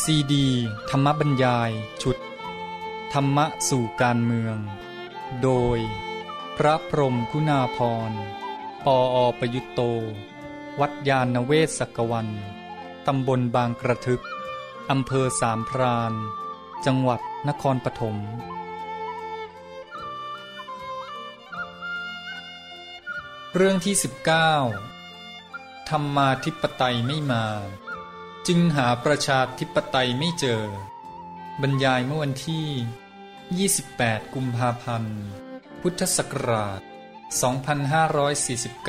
ซีดี ธรรมบรรยาย ชุด ธรรมะสู่การเมือง โดย พระพรมคุณาพรปออประยุตโต วัดยาณเวศกวัน ตำบลบางกระทึก อำเภอสามพรานจังหวัดนครปฐมเรื่องที่ 19 ธรรมาธิปไตยไม่มา จึงหาประชาธิปไตยไม่เจอ บรรยายเมื่อวันที่ 28 กุมภาพันธ์ พุทธศักราช 2549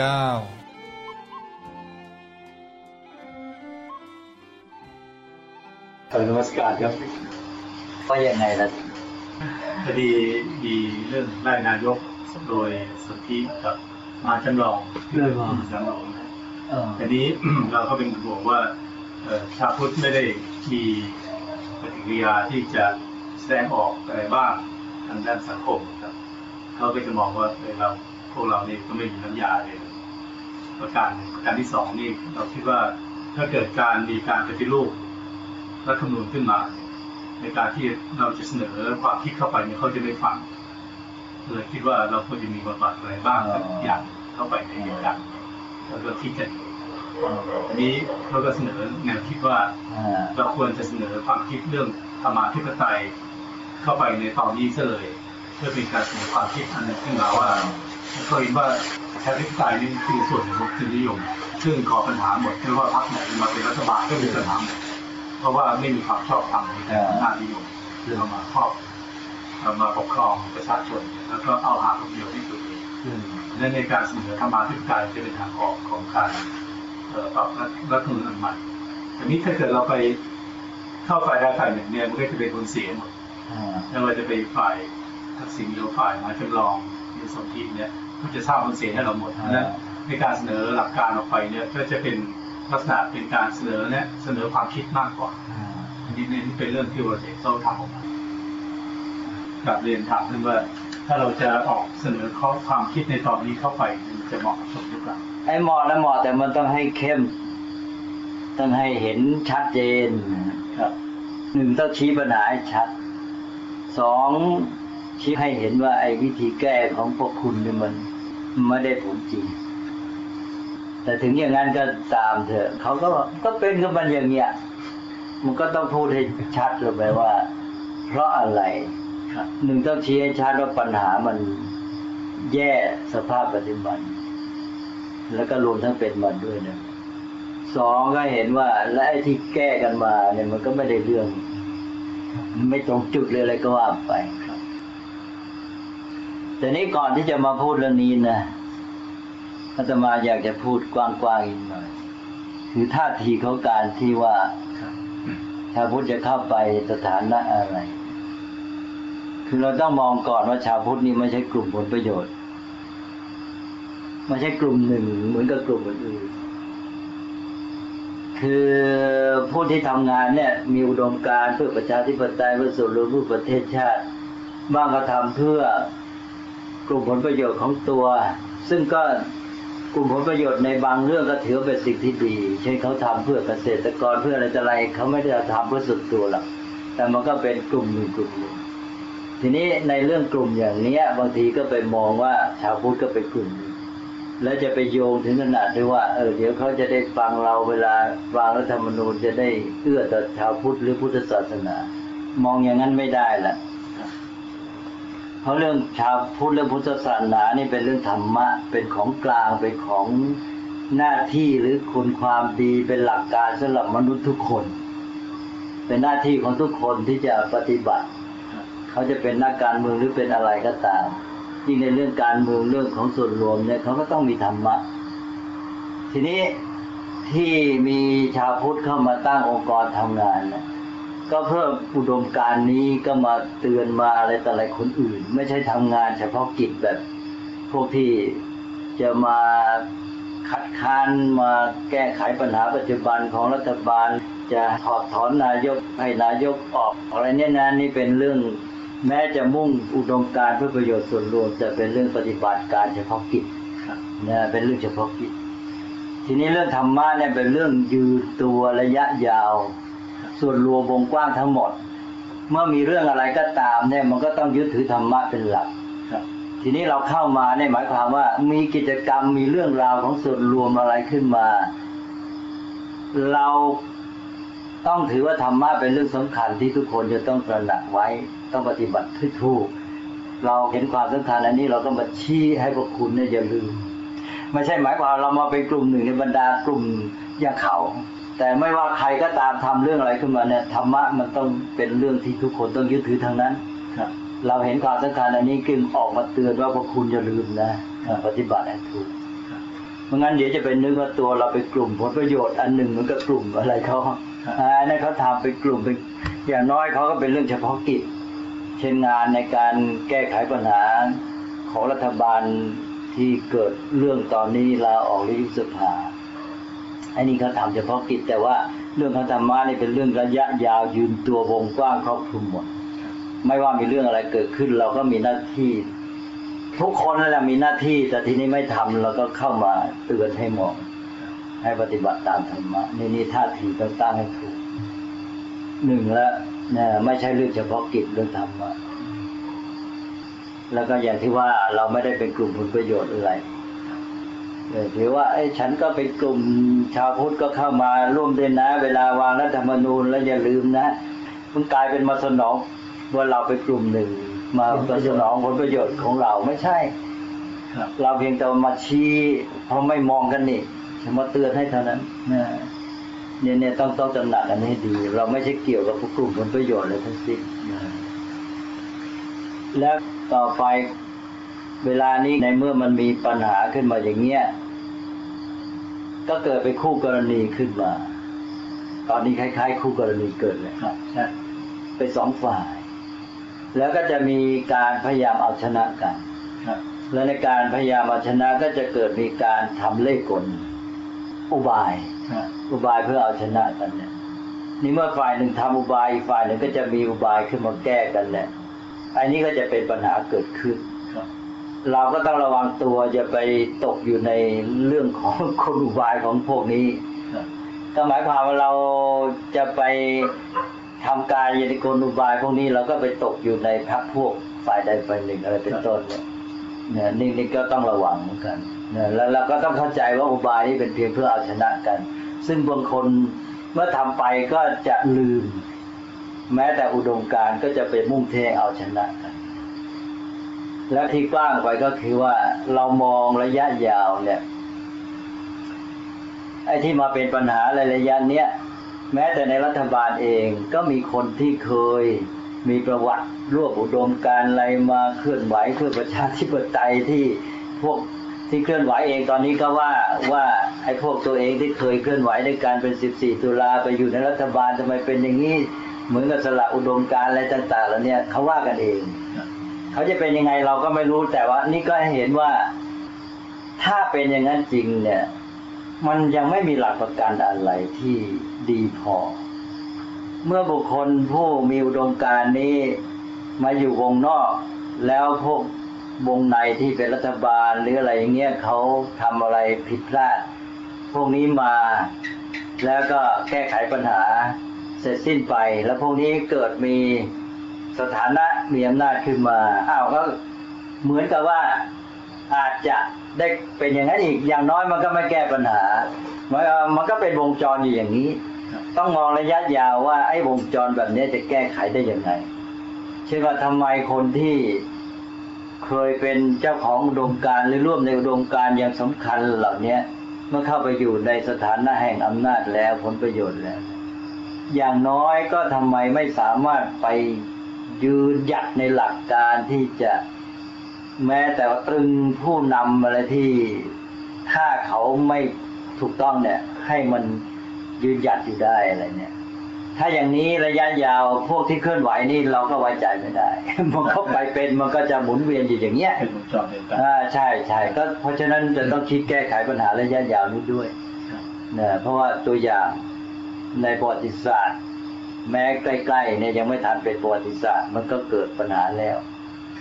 ขอนมัสการครับว่ายังไงล่ะคดีมีเรื่องไล่นายกโดยสนธิกับมาจำลองเลยมาจำลองนะเออทีนี้เราก็เป็นห่วงว่าเอ่อ ชาวพุทธไม่ได้มีปฏิกิริยาที่จะแสดงออกอะไรบ้างทางด้านสังคมครับเขาก็จะมองว่าเราพวกเรานี่ก็ไม่มีน้ำยาเลยประการประการที่สองนี่เราคิดว่าถ้าเกิดการมีการปฏิรูปรัฐธรรมนูญขึ้นมา ในการที่เราจะเสนอความคิดเข้าไปเนี่ยเขาจะไม่ฟังเลยคิดว่าเราควรจะมีบทบาทอะไรบ้างอย่างเข้าไปในเหตุการณ์แล้วก็คิดกัน อันนี้เขาก็เสนอแนวคิดว่าอ่าเราควรจะเสนอความคิดเรื่องธรรมาธิปไตยเข้าไปในตอนนี้ซะเลย เพื่อเป็นการเสนอความคิดอันหนึงขึ้นมาว่าเขาเห็นว่าประชาธิปไตยนี่คือส่วนหนึ่งของทุนนิยม ซึ่งก่อปัญหาหมดไม่ว่าพรรคไหนมาเป็นรัฐบาลก็มีปัญหาหมดเพราะว่าไม่มีความชอบธรรมในการอำนาจนิยมคือเอามาครอบเอามาปกครองประชาชน แล้วก็เอาหาผลประโยชน์ที่ตัวเองอืมและในการเสนอธรรมาธิปไตยจะเป็นทางออกของการเอ่อ ปรับรัฐธรรมนูญอันใหม่ทีนี้ถ้าเกิดเราไปเข้าฝ่ายใดฝ่ายหนึ่งเนี่ยมันก็จะเป็นผลเสียหมดอ่าไม่ว่าจะเป็นฝ่ายทักษิณหรือฝ่ายมาจำลองหรือสมคิดเนี่ยก็จะสร้างผลเสียให้เราหมดเพราะฉะนั้นในการเสนอหลักการออกไปเนี่ยก็จะเป็นลักษณะเป็นการเสนอเนี่ยเสนอความคิดมากกว่าอ่าอันนี้นี่เป็นเรื่องที่เราจะต้องทำออกมากับเรียนถามท่านว่า ถ้าเราจะออกเสนอข้อความคิดในตอนนี้เข้าไปมันจะเหมาะสมหรือเปล่า ไอ้เหมาะนะเหมาะแต่มันต้องให้เข้ม ต้องให้เห็นชัดเจนครับหนึ่งต้องชี้ปัญหาให้ชัดสองชี้ให้เห็นว่าไอ้วิธีแก้ของพวกคุณเนี่ยมันไม่ได้ผลจริง แต่ถึงอย่างนั้นก็ตามเถอะเขาก็ก็เป็นกับมันอย่างเงี้ยมันก็ต้องพูดให้ชัดลงไปว่า เพราะอะไรครับหนึ่งต้องชี้ให้ชัดว่าปัญหามันแย่สภาพปัจจุบัน แล้วก็รวมทั้งเป็นมันด้วยนะสองก็เห็นว่า และไอ้ที่แก้กันมาเนี่ยมันก็ไม่ได้เรื่อง ไม่ตรงจุดเลยอะไรก็ว่าไปครับ แต่นี้ก่อนที่จะมาพูดเรื่องนี้นะอาตมาอยากจะพูดกว้างๆอีกหน่อย คือท่าทีของการที่ว่าชาวพุทธจะเข้าไปสถานะอะไร คือเราต้องมองก่อนว่าชาวพุทธนี่ไม่ใช่กลุ่มผลประโยชน์ ไม่ใช่กลุ่มหนึ่งเหมือนกับกลุ่มอื่นคือผู้ที่ทำงานเนี่ย มีอุดมการเพื่อประชาธิปไตยเพื่อส่วนรวมเพื่อประเทศชาติ บ้างก็ทำเพื่อกลุ่มผลประโยชน์ของตัว ซึ่งก็กลุ่มผลประโยชน์ในบางเรื่องก็ถือเป็นสิ่งที่ดี เช่นเขาทำเพื่อเกษตรกรเพื่ออะไรต่ออะไรเขาไม่ได้ทำเพื่อสุดตัวหรอกแต่มันก็เป็นกลุ่มหนึ่งกลุ่มหนึ่งทีนี้ในเรื่องกลุ่มอย่างเนี้ย บางทีก็ไปมองว่าชาวพุทธก็เป็นกลุ่มหนึ่ง แล้วจะไปโยงถึงขนาดด้วยว่า เออเดี๋ยวเขาจะได้ฟังเราเวลาวางรัฐธรรมนูญจะได้เอื้อต่อชาวพุทธหรือพุทธศาสนา มองอย่างนั้นไม่ได้ละเพราะเรื่องชาวพุทธเรื่องพุทธศาสนานี่เป็นเรื่องธรรมะ เป็นของกลางเป็นของหน้าที่หรือคุณความดีเป็นหลักการสำหรับมนุษย์ทุกคน เป็นหน้าที่ของทุกคนที่จะปฏิบัติ เขาจะเป็นนักการเมืองหรือเป็นอะไรก็ตาม ยิ่งในเรื่องการเมืองเรื่องของส่วนรวมเนี่ยเขาก็ต้องมีธรรมะ ทีนี้ที่มีชาวพุทธเข้ามาตั้งองค์กรทำงานนี่ยก็เพิ่มอุดมการนี้ก็มาเตือนมาอะไรแต่อะไรคนอื่น ไม่ใช่ทำงานเฉพาะกิจแบบพวกที่จะมาคัดค้านมาแก้ไขปัญหาปัจจุบันของรัฐบาล จะถอดถอนนายกให้นายกออกอะไรเนี่ยนะนี่เป็นเรื่อง แม้จะมุ่งอุดมการณ์เพื่อประโยชน์ส่วนรวมแต่เป็นเรื่องปฏิบัติการเฉพาะกิจครับนะเป็นเรื่องเฉพาะกิจ ทีนี้เรื่องธรรมะเนี่ยเป็นเรื่องยืนตัวระยะยาว ส่วนรวมวงกว้างทั้งหมด เมื่อมีเรื่องอะไรก็ตามเนี่ยมันก็ต้องยึดถือธรรมะเป็นหลักครับทีนี้เราเข้ามาเนี่ยหมายความว่า มีกิจกรรมมีเรื่องราวของส่วนรวมอะไรขึ้นมา เราต้องถือว่าธรรมะเป็นเรื่องสำคัญที่ทุกคนจะต้องตระหนักไว้ ต้องปฏิบัติให้ถูก เราเห็นความสำคัญอันนี้เราก็มาชี้ให้พวกคุณเนี่ยอย่าลืมไม่ใช่หมายความเรามาเป็นกลุ่มหนึ่งในบรรดากลุ่มอย่างเขา แต่ไม่ว่าใครก็ตามทำเรื่องอะไรขึ้นมาเนี่ยธรรมะมันต้องเป็นเรื่องที่ทุกคนต้องยึดถือทางนั้นครับเราเห็นความสำคัญอันนี้จึงออกมาเตือนว่าพวกคุณอย่าลืมนะปฏิบัติให้ถูกเพราะงั้นเดี๋ยวจะเป็นนึกว่าตัวเราเป็นกลุ่มผลประโยชน์อันหนึ่งเหมันก็กลุ่มอะไรเขาอ่าอันนั้นเขาทำเป็นกลุ่มเป็นอย่างน้อยเขาก็เป็นเรื่องเฉพาะกิจ เช่นงานในการแก้ไขปัญหาของรัฐบาลที่เกิดเรื่องตอนนี้ลาออกหรือยุบสภาอันนี้เขาทำเฉพาะกิจแต่ว่าเรื่องของธรรมะนี่เป็นเรื่องระยะยาวยืนตัววงกว้างครอบคลุมหมด ไม่ว่ามีเรื่องอะไรเกิดขึ้น เราก็มีหน้าที่ ทุกคนนั่นแหละมีหน้าที่ แต่ทีนี้ไม่ทำเราก็เข้ามาเตือนให้มองให้ปฏิบัติตามธรรมะนี่นี่ท่าทีต้องตั้งให้ถูกหนึ่งแล้ว นะไม่ใช่เรื่องเฉพาะกิจเรื่องธรรมะแล้วก็อย่างที่ว่าเราไม่ได้เป็นกลุ่มผลประโยชน์อะไรเออถือว่าไอ้ยฉันก็เป็นกลุ่มชาวพุทธก็เข้ามาร่วมด้วยนะ เวลาวางรัฐธรรมนูญแล้วอย่าลืมนะมันกลายเป็นมาสนองว่าเราเป็นกลุ่มหนึ่ง มาสนองผลประโยชน์ของเราไม่ใช่ครับเราเพียงแต่มาชี้เพราะไม่มองกันนี่จะมาเตือนให้เท่านั้นนะ เนี่ยเนี่ยต้องต้องตระหนักกันให้ดี เราไม่ใช่เกี่ยวกับกลุ่มผลประโยชน์อะไรทั้งสิ้นนะแล้วต่อไปเวลานี้ในเมื่อมันมีปัญหาขึ้นมาอย่างเงี้ยก็เกิดเป็นคู่กรณีขึ้นมา ตอนนี้คล้าย ๆ คู่กรณีเกิดเลยครับใช่เป็นสองฝ่าย แล้วก็จะมีการพยายามเอาชนะกันครับและในการพยายามเอาชนะก็จะเกิดมีการทำเล่ห์กลอุบายครับ อุบายเพื่อเอาชนะกันเนี่ยนี่เมื่อฝ่ายหนึ่งทำอุบายอีกฝ่ายหนึ่งก็จะมีอุบายขึ้นมาแก้กันแหละอันนี้ก็จะเป็นปัญหาเกิดขึ้นครับเราก็ต้องระวังตัวอย่าไปตกอยู่ในเรื่องของคนอุบายของพวกนี้ครับก็หมายความว่าเราจะไปทำการอยางในกลอุบายพวกนี้เราก็ไปตกอยู่ในพักพวกฝ่ายใดฝ่ายหนึ่งอะไรเป็นต้นเนี่ยเนี่ยนี่นี่ก็ต้องระวังเหมือนกันเนี่ย แล้วเราก็ต้องเข้าใจว่าอุบายนี้เป็นเพียงเพื่อเอาชนะกัน ซึ่งบางคนเมื่อทำไปก็จะลืม แม้แต่อุดมการก็จะไปมุ่งเทเอาชนะกัน และที่กว้างไปก็คือว่าเรามองระยะยาวเนี่ยไอ้ที่มาเป็นปัญหาอะไระยะเนี้ยแม้แต่ในรัฐบาลเองก็มีคนที่เคยมีประวัติรวบอุดมการอะไรมาเคลื่อนไหวเพื่อประชาธิปไตยที่พวก ที่เคลื่อนไหวเองตอนนี้ก็ว่าว่าไอ้พวกตัวเองที่เคยเคลื่อนไหวในการเป็น 14 ตุลาไปอยู่ในรัฐบาลทำไมเป็นอย่างนี้เหมือนกับสละอุดมการอะไรต่างๆแล้วเนี่ยเขาว่ากันเองเขาจะเป็นยังไงเราก็ไม่รู้แต่ว่า นี่ก็เห็นว่าถ้าเป็นอย่างนั้นจริงเนี่ย มันยังไม่มีหลักประกันอะไรที่ดีพอ เมื่อบุคคลผู้มีอุดมการนี้มาอยู่วงนอก แล้วพวก วงในที่เป็นรัฐบาลหรืออะไรอย่างเงี้ยเขาทำอะไรผิดพลาด พวกนี้มาแล้วก็แก้ไขปัญหาเสร็จสิ้นไป แล้วพวกนี้เกิดมีสถานะมีอำนาจขึ้นมาอ้าวก็เหมือนกับว่าอาจจะได้เป็นอย่างนั้นอีกอย่างน้อยมันก็ไม่แก้ปัญหามันมันก็เป็นวงจรอยู่อย่างนี้ ต้องมองระยะยาวว่าไอ้วงจรแบบนี้จะแก้ไขได้ยังไง เช่นว่าทำไมคนที่ เคยเป็นเจ้าของอุดมการหรือร่วมในอุดมการอย่างสำคัญเหล่านี้เมื่อเข้าไปอยู่ในสถานะแห่งอำนาจแล้วผลประโยชน์แล้ว อย่างน้อยก็ทำไมไม่สามารถไปยืนหยัดในหลักการที่จะแม้แต่ตรึงผู้นำอะไรที่ถ้าเขาไม่ถูกต้องเนี่ย ให้มันยืนหยัดอยู่ได้อะไรเนี่ย ถ้าอย่างนี้ระยะยาวพวกที่เคลื่อนไหวนี่เราก็ไว้ใจไม่ได้ มันก็ไปเป็นมันก็จะหมุนเวียนอยู่อย่างเงี้ยเป็นวงจรเดียวกันอ่าใช่ใช่ก็เพราะฉะนั้นจะต้องคิดแก้ไขปัญหาระยะยาวนี้ด้วยครับนะเพราะว่าตัวอย่างในประวัติศาสตร์ แม้ใกล้ๆเนี่ยยังไม่ทันเป็นประวัติศาสตร์ มันก็เกิดปัญหาแล้ว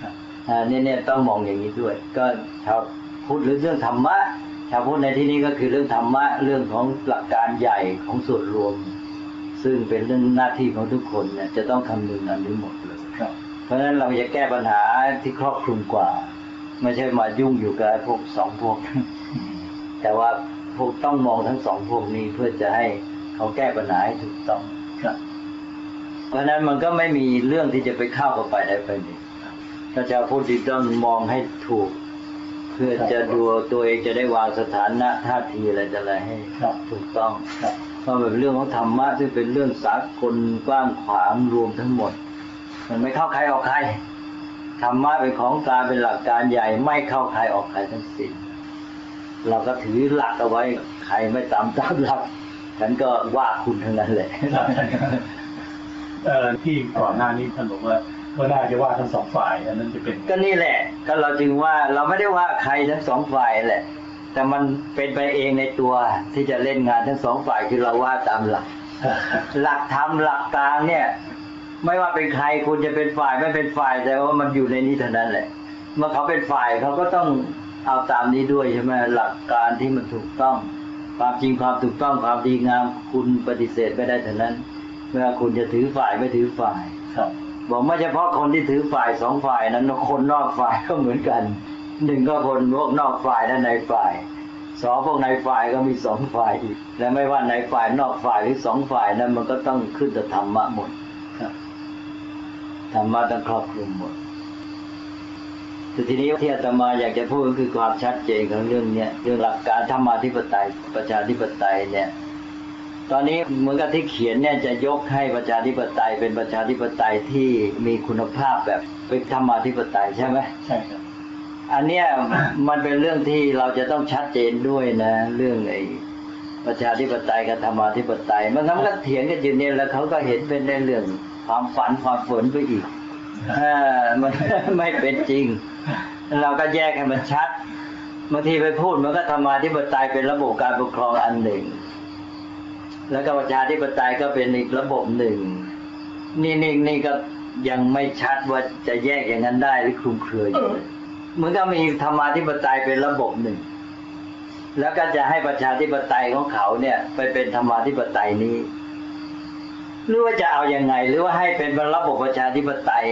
ครับอ่าเนี่ยเนี่ยต้องมองอย่างนี้ด้วย ก็ชาวพุทธหรือเรื่องธรรมะชาวพุทธในที่นี้ก็คือเรื่องธรรมะเรื่องของหลักการใหญ่ของส่วนรวม ซึ่งเป็นเรื่องหน้าที่ของทุกคนเนี่ยจะต้องคำนึงอันนี้หมดเลยครับเพราะฉะนั้นเราจะแก้ปัญหาที่ครอบคลุมกว่า ไม่ใช่มายุ่งอยู่กับไอ้พวกสองพวก แต่ว่าพวกต้องมองทั้งสองพวกนี้เพื่อจะให้เขาแก้ปัญหาให้ถูกต้องครับเพราะฉะนั้นมันก็ไม่มีเรื่องที่จะไปเข้ากับไปได้ไปนี่ถ้าจะพูดที่ต้องมองให้ถูก เพื่อจะดูตัวเองจะได้วางสถานะท่าทีอะไรจะอะไรให้ครับถูกต้องครับ เพราะมันเป็นเรื่องของธรรมะซึ่งเป็นเรื่องสากลกว้างขวางรวมทั้งหมด มันไม่เข้าใครออกใครธรรมะเป็นของกลารเป็นหลักการใหญ่ไม่เข้าใครออกใครทั้งสิ้นเราก็ถือหลักเอาไว้ใครไม่ตามตามหลักฉันก็ว่าคุณทั้งนั้นแหละเอ่อที่ก่อนหน้านี้ท่านบอกว่าก็น่าจะว่าทั้งสองฝ่ายอันนั้นจะเป็น ก็นี่แหละ ก็เราจึงว่าเราไม่ได้ว่าใครทั้งสองฝ่ายแหละ แต่มันเป็นไปเองในตัวที่จะเล่นงานทั้งสองฝ่ายคือเราว่าตามหลัก หลักธรรมหลักการเนี่ย ไม่ว่าเป็นใครคุณจะเป็นฝ่ายไม่เป็นฝ่ายแต่ว่ามันอยู่ในนี้เท่านั้นแหละเมื่อเขาเป็นฝ่ายเขาก็ต้องเอาตามนี้ด้วยใช่ไหมหลักการที่มันถูกต้อง ความจริงความถูกต้องความดีงาม คุณปฏิเสธไม่ได้เท่านั้นไม่ว่าคุณจะถือฝ่ายไม่ถือฝ่ายครับบอกไม่เฉพาะคนที่ถือฝ่ายสองฝ่ายนั้นคนนอกฝ่ายก็เหมือนกัน หนึ่งก็คนพวกนอกฝ่ายและในฝ่ายสองพวกในฝ่ายก็มีสองฝ่ายอีกและไม่ว่าในฝ่ายนอกฝ่ายหรือสองฝ่ายนั้นมันก็ต้องขึ้นกับธรรมะหมดธรรมะต้องครอบคลุมหมดแต่ทีนี้ที่อาตมาอยากจะพูดก็คือความชัดเจนของเรื่องเนี้ยเรื่องหลักการธรรมาธิปไตยประชาธิปไตยเนี่ย ตอนนี้เหมือนกับที่เขียนเนี่ยจะยกให้ประชาธิปไตยเป็นประชาธิปไตยที่มีคุณภาพแบบเป็นธรรมาธิปไตยใช่ไหมใช่ครับ อันเนี้ยมันเป็นเรื่องที่เราจะต้องชัดเจนด้วยนะ เรื่องไอ้ประชาธิปไตยกับธรรมาธิปไตยมันงั้นมันก็เถียงกันอยู่เนี่ยแล้วเขาก็เห็นเป็นในเรื่องความฝันความฝนไปอีกอมันไม่เป็นจริง เราก็แยกให้มันชัดบางทีไปพูดมันก็ธรรมาธิปไตยเป็นระบบการปกครองอันหนึ่ง แล้วก็ประชาธิปไตยก็เป็นอีกระบบหนึ่ง นี่นี่นี่ก็ยังไม่ชัดว่าจะแยกอย่างนั้นได้หรือคลุมเครืออยู่ มือนกับมีธรรมาธิปไตยเป็นระบบหนึ่ง แล้วก็จะให้ประชาธิปไตยของเขาเนี่ย ไปเป็นธรรมาธิปไตยนี้ หรือว่าจะเอาอยัางไง หรือว่าให้เป็นระบบประชาธิปไตย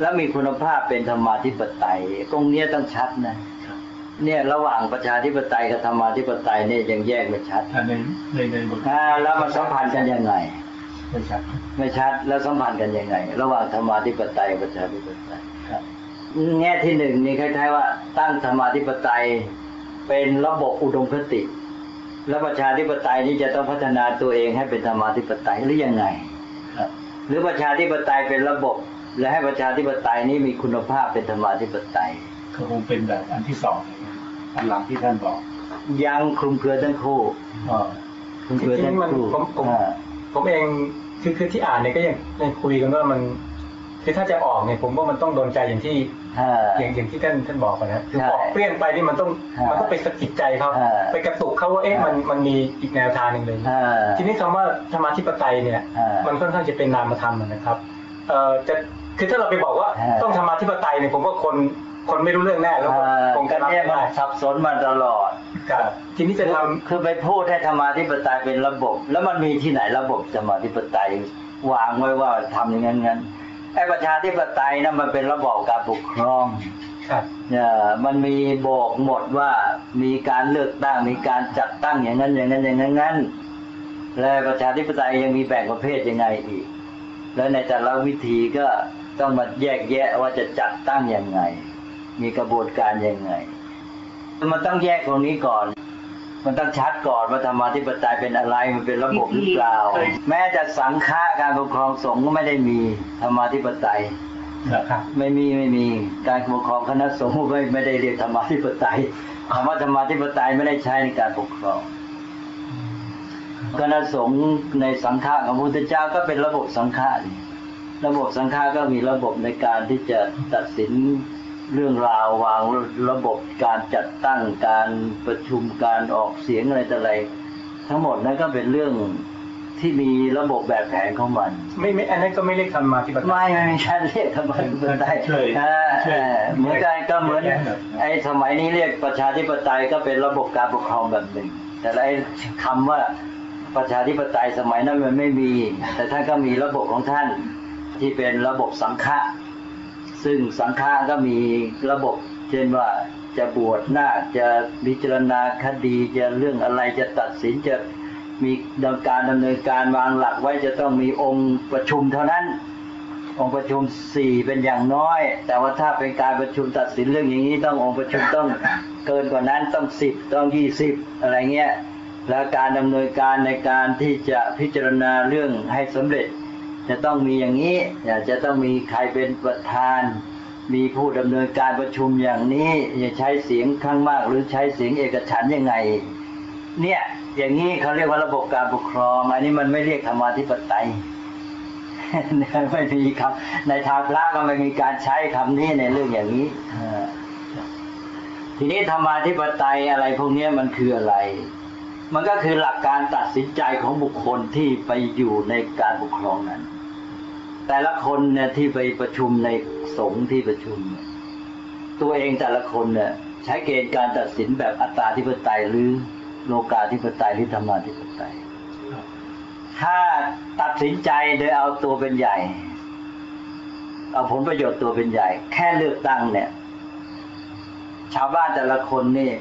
แล้วมีคุณภาพเป็นธรรมาธิปไตย ตรงเนี้ยต้องชัดนะครับเนี่ยระหว่างประชาธิปไตยกับธรรมาธิปไตยเนี่ยยังแยกไม่ชัดอันในในในบทอ่าแล้วมันสัมพันธ์กันยังไงไม่ชัดไม่ชัดแล้วสัมพันธ์กันยังไง ระหว่างธรรมาธิปไตยกับประชาธิปไตยครับ แง่ที่หนึ่งนี่คล้ายๆว่าตั้งธรรมาธิปไตยเป็นระบบอุดมคติ แล้วประชาธิปไตยนี่จะต้องพัฒนาตัวเองให้เป็นธรรมาธิปไตยหรือยังไงครับหรือประชาธิปไตยเป็นระบบ และให้ประชาธิปไตยนี้มีคุณภาพเป็นธรรมาธิปไตยก็คงเป็นแบบอันที่สองอันหลังที่ท่านบอก ยังคลุมเครือทั้งคู่อ๋อคลุมเครือจริทั้งงๆมันคู่ผมผมอ่าผมเองคือคือที่อ่านเนี่ยก็ยังยังคุยกันว่ามัน คือถ้าจะออกเนี่ยผมว่ามันต้องโดนใจอย่างที่อ่าอย่างอย่างที่ท่านท่านบอกอะนะคือใช่บอกเปรี้ยงไปนี่มันต้องใช่มันต้องไปสะกิดใจเขาใช่ไปกระตุกเขาว่าเอ๊ะใช่มันมันมีอีกแนวทางหนึ่งเลยอ่าทีนี้คำว่าธรรมาธิปไตยเนี่ยอ่ามัมันค่อนข้างจะเป็นนามธรรมอะนะครับเอ่อจะคือถ้าเราไปบอกว่าอ่าต้องธรรมาธิปไตยเนี่ยผมว่าคนคนไม่รู้เรื่องแน่แล้วก็อ่าคงกัจะนรับเนี่ยไม่มันได้สับสนมาตลอดครับทีนี้จะทำคือไปพูดให้ธรรมาธิปไตยเป็นระบบ แล้วมันมีที่ไหนระบบธรรมาธิปไตยวางไว้ว่าทำอย่างนั้นงั้น ไอ้ประชาธิปไตยนั้นมันเป็นระบอบการปกครองครับเนี่ยมันมีบอกหมดว่ามีการเลือกตั้งมีการจัดตั้งอย่างนั้นอย่างนั้นอย่างนั้นงั้นและประชาธิปไตยยังมีแบ่งประเภทยังไงอีก แล้วในแต่ละวิธีก็ต้องมาแยกแยะว่าจะจัดตั้งยังไง มีกระบวนการยังไง มันต้องแยกตรงนี้ก่อน มันต้องชัดก่อนว่าธรรมาธิปไตยเป็นอะไรมันเป็นระบบหรือเปล่า แม้แต่สังฆาการปกครองสงฆ์ก็ไม่ได้มีธรรมาธิปไตยครับครับไม่มีไม่มีการปกครองคณะสงฆ์ไม่ไม่ได้เรียกธรรมาธิปไตยคำว่าธรรมาธิปไตยไม่ได้ใช้ในการปกครองคณะสงฆ์ในสังฆะของพระพุทธเจ้าก็เป็นระบบสังฆะนี่ระบบสังฆะก็มีระบบในการที่จะตัดสิน เรื่องราววางระบบการจัดตั้งการประชุมการออกเสียงอะไรต่ออะไร ทั้งหมดนั้นก็เป็นเรื่องที่มีระบบแบบแผนของมัน ไม่ไม่อันนั้นก็ไม่เรียกธรรมาธิปไตยไม่ไม่มีการเรียกธรรมาธิปไตยช่วยเออช่วยเออเหมือนกันก็เหมือนแยกแบบไอ้สมัยนี้เรียกประชาธิปไตยก็เป็นระบบการปกครองแบบหนึ่ง แต่ไอ้คำว่าประชาธิปไตยสมัยนั้นมันไม่มี แต่ท่านก็มีระบบของท่านที่เป็นระบบสังฆะ ซึ่งสังฆะก็มีระบบ เช่นว่าจะบวชหน้าจะพิจารณาคดีจะเรื่องอะไรจะตัดสินจะมีดำการดำเนินการวางหลักไว้จะต้องมีองค์ประชุมเท่านั้น องค์ประชุมสี่เป็นอย่างน้อย แต่ว่าถ้าเป็นการประชุมตัดสินเรื่องอย่างนี้ต้ององค์ประชุมต้องเกินกว่านั้นต้องสิบต้องยี่สิบอะไรเงี้ยแล้วการดำเนินการในการที่จะพิจารณาเรื่องให้สำเร็จ จะต้องมีอย่างนี้จะต้องมีใครเป็นประธาน มีผู้ดำเนินการประชุมอย่างนี้จะใช้เสียงข้างมากหรือใช้เสียงเอกฉันยังไง เนี่ยอย่างนี้เขาเรียกว่าระบบการปกครอง อันนี้มันไม่เรียกธรรมาธิปไตยไม่มีครับ ในทางพระก็ไม่มีการใช้คำนี้ในเรื่องอย่างนี้ทีนี้ธรรมาธิปไตยอะไรพวกนี้มันคืออะไร มันก็คือหลักการตัดสินใจของบุคคลที่ไปอยู่ในการปกครองนั้น แต่ละคนเนี่ยที่ไปประชุมในสงฆ์ที่ประชุม ตัวเองแต่ละคนเนี่ยใช้เกณฑ์การตัดสินแบบอัตตาธิปไตยหรือโลกาธิปไตยหรือธรรมาธิปไตย ถ้าตัดสินใจโดยเอาตัวเป็นใหญ่ เอาผลประโยชน์ตัวเป็นใหญ่ แค่เลือกตั้งเนี่ย ชาวบ้านแต่ละคนนี่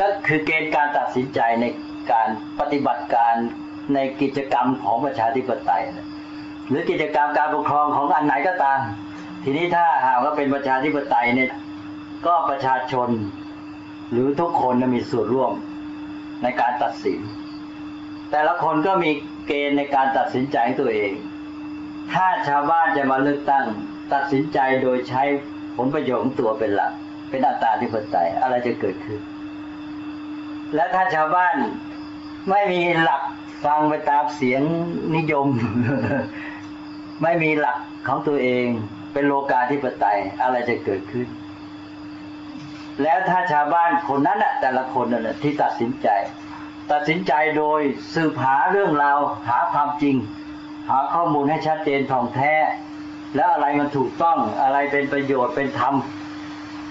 ก็คือเกณฑ์การตัดสินใจใน การปฏิบัติการในกิจกรรมของประชาธิปไตย หรือกิจกรรมการปกครองของอันไหนก็ตาม ทีนี้ถ้าหากว่าเป็นประชาธิปไตยเนี่ยก็ประชาชนหรือทุกคนนะมีส่วนร่วมในการตัดสิน แต่ละคนก็มีเกณฑ์ในการตัดสินใจตัวเอง ถ้าชาวบ้านจะมาเลือกตั้ง ตัดสินใจโดยใช้ผลประโยชน์ของตัวเป็นหลัก เป็นอัตตาธิปไตยอะไรจะเกิดขึ้น และถ้าชาวบ้าน ไม่มีหลักฟังไปตามเสียงนิยม ไม่มีหลักของตัวเอง เป็นโลกาธิปไตยอะไรจะเกิดขึ้น แล้วถ้าชาวบ้านคนนั้นน่ะ แต่ละคนน่ะที่ตัดสินใจ ตัดสินใจโดยสืบหาเรื่องราวหาความจริง หาข้อมูลให้ชัดเจนท่องแท้ แล้วอะไรมันถูกต้องอะไรเป็นประโยชน์เป็นธรรม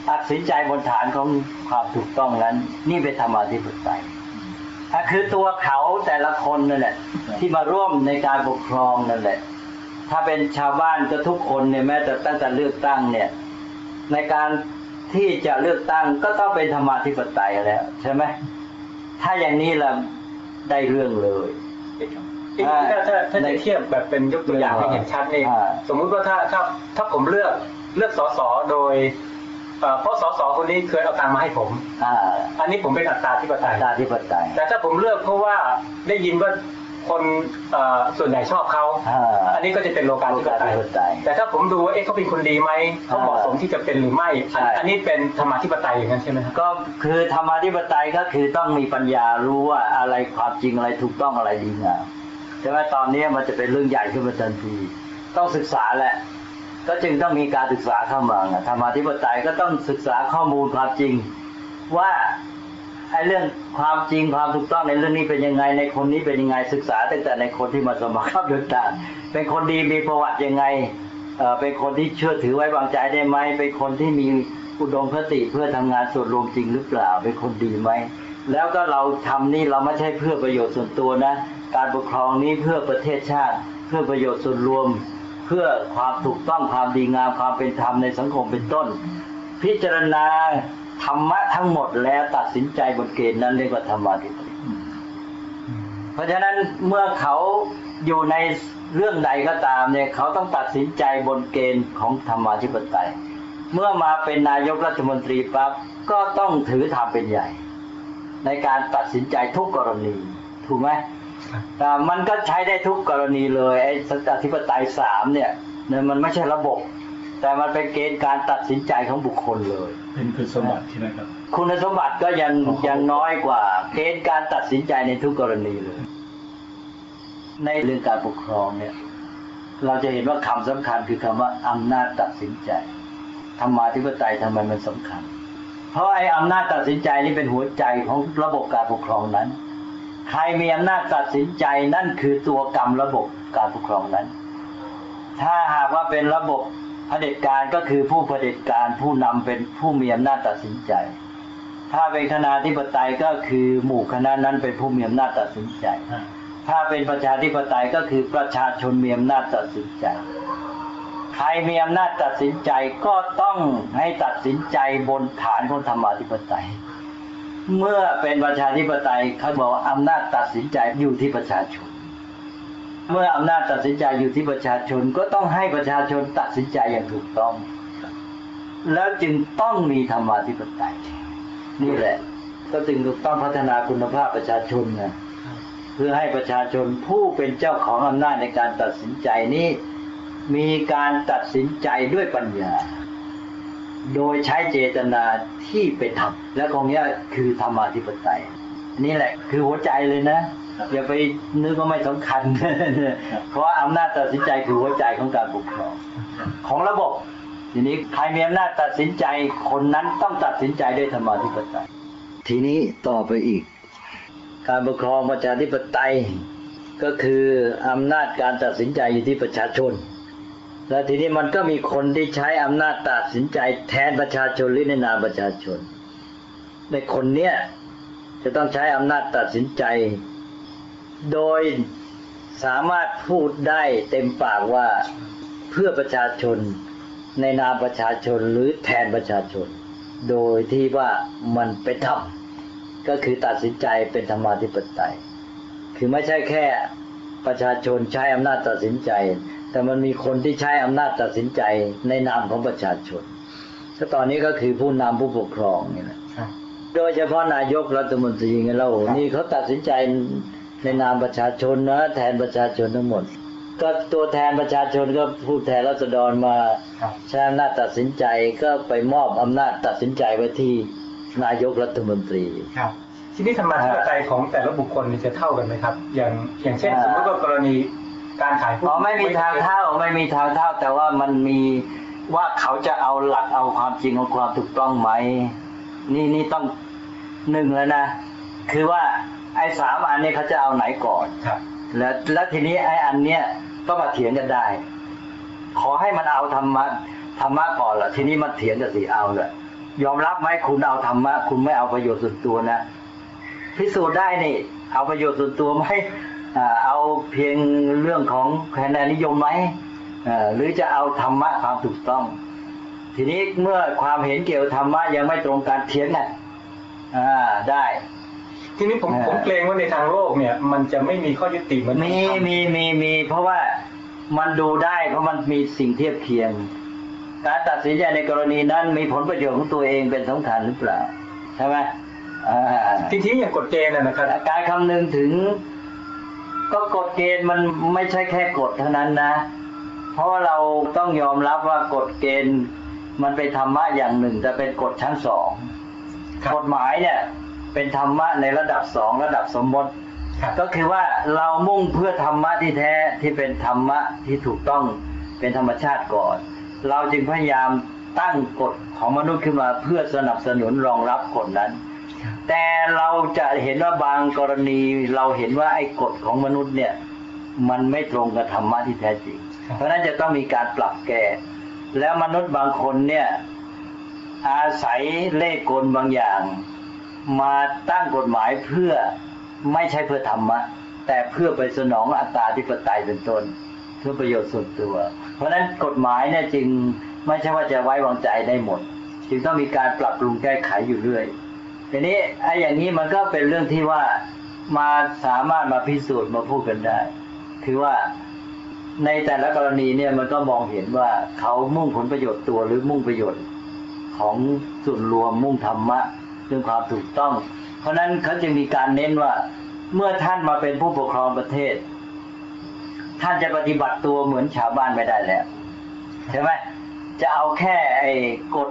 ตัดสินใจบนฐานของความถูกต้องนั้น นี่เป็นธรรมาธิปไตย คือตัวเขาแต่ละคนนั่นแหละ ที่มาร่วมในการปกครองนั่นแหละ ถ้าเป็นชาวบ้านก็ทุกคนเนี่ยแม้แต่ตั้งแต่เลือกตั้งเนี่ย ในการที่จะเลือกตั้งก็ต้องเป็นธรรมาธิปไตยแล้วใช่ไหมถ้าอย่างนี้เราได้เรื่องเลยถ้าถ้าถ้าถ้าจะเทียบแบบเป็นยกตัวอย่างให้เห็นชัดนี่อ่าสมมุติว่าถ้าถ้าถ้าผมเลือกเลือกสสโดย เอ่อเพราะสสคนนี้เคยเอาตังค์มาให้ผมอ่าอันนี้ผมเป็นอัตตาธิปไตยตาธิปไตย แต่ถ้าผมเลือกเพราะว่าได้ยินว่าคนเอ่อส่วนใหญ่ชอบเขาอ่าอันนี้ก็จะเป็นโลกาธิปไตยโลกาธิปไตย แต่ถ้าผมดูว่าเอ๊ะเขาเป็นคนดีไหม เขาเหมาะสมอ่าที่จะเป็นหรือไม่อันใช่อันนี้เป็นธรรมาธิปไตยอย่างนั้นใช่ไหมครับก็คือธรรมาธิปไตยก็คือต้องมีปัญญารู้ว่าอะไรความจริงอะไรถูกต้องอะไรดีงามใช่ไหมตอนนี้มันจะเป็นเรื่องใหญ่ขึ้นมาทันที ต้องศึกษาแหละ ก็จึงต้องมีการศึกษาเข้ามาไงธรรมาธิปไตยก็ต้องศึกษาข้อมูลความจริง ว่าไอ้เรื่องความจริงความถูกต้องในเรื่องนี้เป็นยังไงในคนนี้เป็นยังไงศึกษาตั้งแต่ในคนที่มาสมัครรับเลือกตั้งเป็นคนดีมีประวัติยังไงเอ่อเป็นคนที่เชื่อถือไว้วางใจได้ไหมเป็นคนที่มีอุดมคติเพื่อทำงานส่วนรวมจริงหรือเปล่าเป็นคนดีไหมแล้วก็เราทำนี่เราไม่ใช่เพื่อประโยชน์ส่วนตัวนะ การปกครองนี้เพื่อประเทศชาติ เพื่อประโยชน์ส่วนรวม พื่อความถูกต้องความดีงามความเป็นธรรมในสังคมเป็นต้น พิจารณาธรรมะทั้งหมดแล้วตัดสินใจบนเกณฑ์นั้นเรียกว่าธรรมาธิปไตยเพราะฉะนั้นเมื่อเขาอยู่ในเรื่องใดก็ตามเนี่ยเขาต้องตัดสินใจบนเกณฑ์ของธรรมาธิปไตย เมื่อมาเป็นนายกรัฐมนตรีปั๊บก็ต้องถือธรรมเป็นใหญ่ ในการตัดสินใจทุกกรณี ถูกไหม มันก็ใช้ได้ทุกกรณีเลยไอ้สัจธิปไตยสามเนี่ยเนี่ยมันไม่ใช่ระบบ แต่มันเป็นเกณฑ์การตัดสินใจของบุคคลเลย เป็นคุณสมบัติใช่ไหมครับ คุณสมบัติก็ยังโอ้โหยังน้อยกว่า เกณฑ์การตัดสินใจในทุกกรณีเลย ในเรื่องการปกครองเนี่ย เราจะเห็นว่าคำสำคัญคือคำว่าอำนาจตัดสินใจธรรมาธิปไตยทำไมมันสำคัญ เพราะไอ้อำนาจตัดสินใจนี่เป็นหัวใจของระบบการปกครองนั้น ใครมีอำนาจตัดสินใจนั่นคือตัวกรรมระบบการปกครองนั้น ถ้าหากว่าเป็นระบบเผด็จการก็คือผู้เผด็จการผู้นำเป็นผู้มีอำนาจตัดสินใจ ถ้าเป็นคณะธิปไตยก็คือหมู่คณะนั้นเป็นผู้มีอำนาจตัดสินใจ ถ้าเป็นประชาธิปไตยก็คือประชาชนมีอำนาจตัดสินใจ ใครมีอำนาจตัดสินใจก็ต้องให้ตัดสินใจบนฐานของธรรมาธิปไตย เมื่อเป็นประชาธิปไตยเขาบอกว่าอำนาจตัดสินใจอยู่ที่ประชาชน เมื่ออำนาจตัดสินใจอยู่ที่ประชาชนก็ต้องให้ประชาชนตัดสินใจอย่างถูกต้อง แล้วจึงต้องมีธรรมาธิปไตย นี่แหละ ก็จึงต้องพัฒนาคุณภาพประชาชนนะเพื่อให้ประชาชนผู้เป็นเจ้าของอำนาจในการตัดสินใจนี้ มีการตัดสินใจด้วยปัญญา โดยใช้เจตนาที่เป็นธรรมและตรงนี้คือธรรมาธิปไตยนี่แหละ คือหัวใจเลยนะอย่าไปนึกว่าไม่สำคัญ เพราะว่าอำนาจตัดสินใจคือหัวใจของการปกครองของระบบทีนี้ใครมีอำนาจตัดสินใจคนนั้นต้องตัดสินใจด้วยธรรมาธิปไตยทีนี้ต่อไปอีก การปกครองประชาธิปไตย ก็คืออำนาจการตัดสินใจอยู่ที่ประชาชน และทีนี้มันก็มีคนที่ใช้อำนาจตัดสินใจแทนประชาชนหรือในนามประชาชน ในคนเนี้ยจะต้องใช้อำนาจตัดสินใจ โดยสามารถพูดได้เต็มปากว่าเพื่อประชาชนในนามประชาชนหรือแทนประชาชน โดยที่ว่ามันเป็นธรรมก็คือตัดสินใจเป็นธรรมาธิปไตย คือไม่ใช่แค่ประชาชนใช้อำนาจตัดสินใจ แต่มันมีคนที่ใช้อำนาจตัดสินใจในนามของประชาชนถ้าตอนนี้ก็คือผู้นำผู้ปกครองนี่แหละครับโดยเฉพาะนายกรัฐมนตรีไงเรานี่เขาตัดสินใจในนามประชาชนนะแทนประชาชนทั้งหมด ก็ตัวแทนประชาชนก็ผู้แทนรัษฎรมาครับใช้อำนาจตัดสินใจก็ไปมอบอำนาจตัดสินใจไว้ที่นายกรัฐมนตรีครับทีนี้ธรรมาธิปไตยของแต่ละบุคคลนี่จะเท่ากันไหมครับ อย่างอย่างเช่นอ่าสมมติว่ากรณี การขายหุ้นอ๋อไม่มีทางเท่าไม่มีทางเท่า แต่ว่ามันมีว่าเขาจะเอาหลักเอาความจริงเอาความถูกต้องไหมนี่นี่ต้องหนึ่งแล้วนะคือว่าไอ้สามอันนี้เขาจะเอาไหนก่อนครับ แล้วแล้วทีนี้ไอ้อันเนี้ยก็มาเถียงกันได้ ขอให้มันเอาธรรมะธรรมะก่อนละทีนี้มาเถียงกันสิเอาเลยยอมรับไหมคุณเอาธรรมะคุณไม่เอาประโยชน์ส่วนตัวนะพิสูจน์ได้นี่ เอาประโยชน์ส่วนตัวไหมอ่า เอาเพียงเรื่องของคะแนนนิยมไหมอ่าหรือจะเอาธรรมะความถูกต้อง ทีนี้เมื่อความเห็นเกี่ยวกับธรรมะยังไม่ตรงกันเถียงกันอ่าได้ ทีนี้ผมอ่าผมเกรงว่าในทางโลกเนี่ย มันจะไม่มีข้อยุติเหมือนมีทำมีมีมีเพราะว่ามันดูได้เพราะมันมีสิ่งเทียบเคียง การตัดสินใจในกรณีนั้นมีผลประโยชน์ของตัวเองเป็นสำคัญหรือเปล่าใช่ไหมอ่าทีนี้อย่างกฎเกณฑ์นะนะครับการคำนึงถึง ก็กฎเกณฑ์มันไม่ใช่แค่กฎเท่านั้นนะ เพราะว่าเราต้องยอมรับว่ากฎเกณฑ์มันเป็นธรรมะอย่างหนึ่ง แต่เป็นกฎชั้นสองครับกฎหมายเนี่ย เป็นธรรมะในระดับสองระดับสมมติครับก็คือว่าเรามุ่งเพื่อธรรมะที่แท้ที่เป็นธรรมะที่ถูกต้องเป็นธรรมชาติก่อน เราจึงพยายามตั้งกฎของมนุษย์ขึ้นมาเพื่อสนับสนุนรองรับกฎนั้น แต่เราจะเห็นว่าบางกรณีเราเห็นว่าไอ้กฎของมนุษย์เนี่ย มันไม่ตรงกับธรรมะที่แท้จริง เพราะฉะนั้นจะต้องมีการปรับแก้แล้วมนุษย์บางคนเนี่ย อาศัยเล่ห์กลบางอย่าง มาตั้งกฎหมายเพื่อไม่ใช่เพื่อธรรมะ แต่เพื่อไปสนองอัตตาธิปไตยเป็นต้นเพื่อประโยชน์ส่วนตัว เพราะฉะนั้นกฎหมายเนี่ยจึงไม่ใช่ว่าจะไว้วางใจได้หมด จึงต้องมีการปรับปรุงแก้ไขอยู่เรื่อย ทีนี้ไอ้อย่างนี้มันก็เป็นเรื่องที่ว่ามาสามารถมาพิสูจน์มาพูดกันได้ คือว่าในแต่ละกรณีเนี่ยมันก็มองเห็นว่าเขามุ่งผลประโยชน์ตัวหรือมุ่งประโยชน์ของส่วนรวมมุ่งธรรมะเรื่องความถูกต้อง เพราะฉะนั้นเขาจึงมีการเน้นว่า เมื่อท่านมาเป็นผู้ปกครองประเทศ ท่านจะปฏิบัติตัวเหมือนชาวบ้านไม่ได้แล้วใช่ไหมจะเอาแค่ไอ้กฎ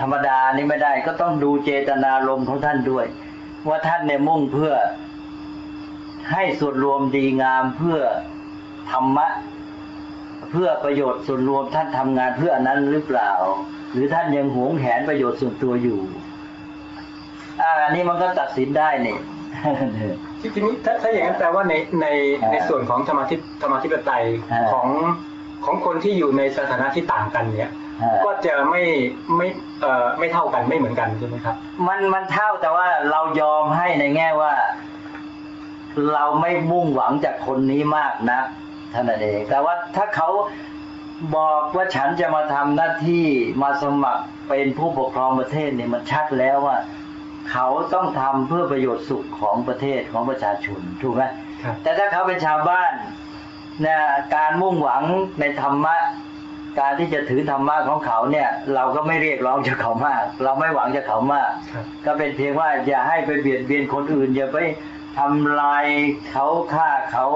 ธรรมดานี่ไม่ได้ก็ต้องดูเจตนารมณ์ของท่านด้วย ว่าท่านเนี่ยมุ่งเพื่อ ให้ส่วนรวมดีงามเพื่อธรรมะ เพื่อประโยชน์ส่วนรวมท่านทำงานเพื่ออันนั้นหรือเปล่า หรือท่านยังหวงแหนประโยชน์ส่วนตัวอยู่อ่าอันนี้มันก็ตัดสินได้นี่ทีทีนี้ถ้าถ้าอย่างนั้นแปลว่าในในอ่าในส่วนของธรรมาธิธรรมาธิปไตยอ่าของของคนที่อยู่ในสถานะที่ต่างกันเนี่ยอ่า ก็จะไม่ไม่เอ่อไม่เท่ากันไม่เหมือนกันใช่ไหมครับ มันมันเท่าแต่ว่าเรายอมให้ในแง่ว่า เราไม่มุ่งหวังจากคนนี้มากนะท่านนนเองแต่ว่าถ้าเขาบอกว่าฉันจะมาทำหน้าที่มาสมัครเป็นผู้ปกครองประเทศเนี่ยมันชัดแล้วว่า เขาต้องทำเพื่อประโยชน์สุขของประเทศของประชาชนถูกไหมครับแต่ถ้าเขาเป็นชาวบ้านนะการมุ่งหวังในธรรมะ การที่จะถือธรรมะของเขาเนี่ย เราก็ไม่เรียกร้องจากเขามาก เราไม่หวังจากเขามากครับก็เป็นเพียงว่าอย่าให้ไปเบียดเบียนคนอื่น อย่าไปทำลายเขาฆ่าเขา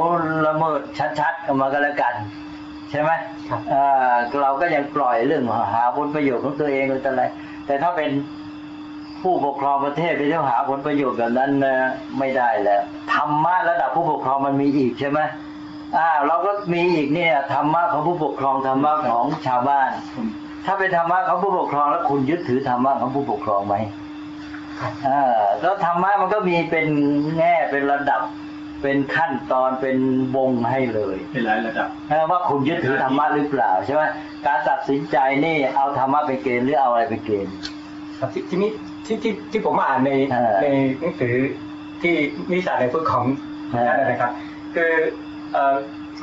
ละเมิดชัดๆกันมาก็แล้วกัน ใช่ไหมครับเอ่อเราก็ยังปล่อยเรื่องหาผลประโยชน์ของตัวเองหรืออะไรแต่ถ้าเป็นผู้ปกครองประเทศไปเที่ยวหาผลประโยชน์แบบนั้นนะไม่ได้แล้วธรรมะระดับผู้ปกครองมันมีอีกใช่ไหม อ่าเราก็มีอีกเนี่ยธรรมะของผู้ปกครองธรรมะของชาวบ้าน ถ้าเป็นธรรมะของผู้ปกครองแล้วคุณยึดถือธรรมะของผู้ปกครองไหมครับอ่าแล้วธรรมะมันก็มีเป็นแง่เป็นระดับเป็นขั้นตอนเป็นวงให้เลยเป็นหลายระดับเออว่าคุณยึดถือธรรมะหรือเปล่าใช่ไหมการตัดสินใจนี่เอาธรรมะเป็นเกณฑ์หรือเอาอะไรเป็นเกณฑ์ครับที่ที่นี้ที่ที่ที่ผมอ่านในเออในหนังสือที่นิสาในพุทธของเออนั่นนะครับ คือเอ่อ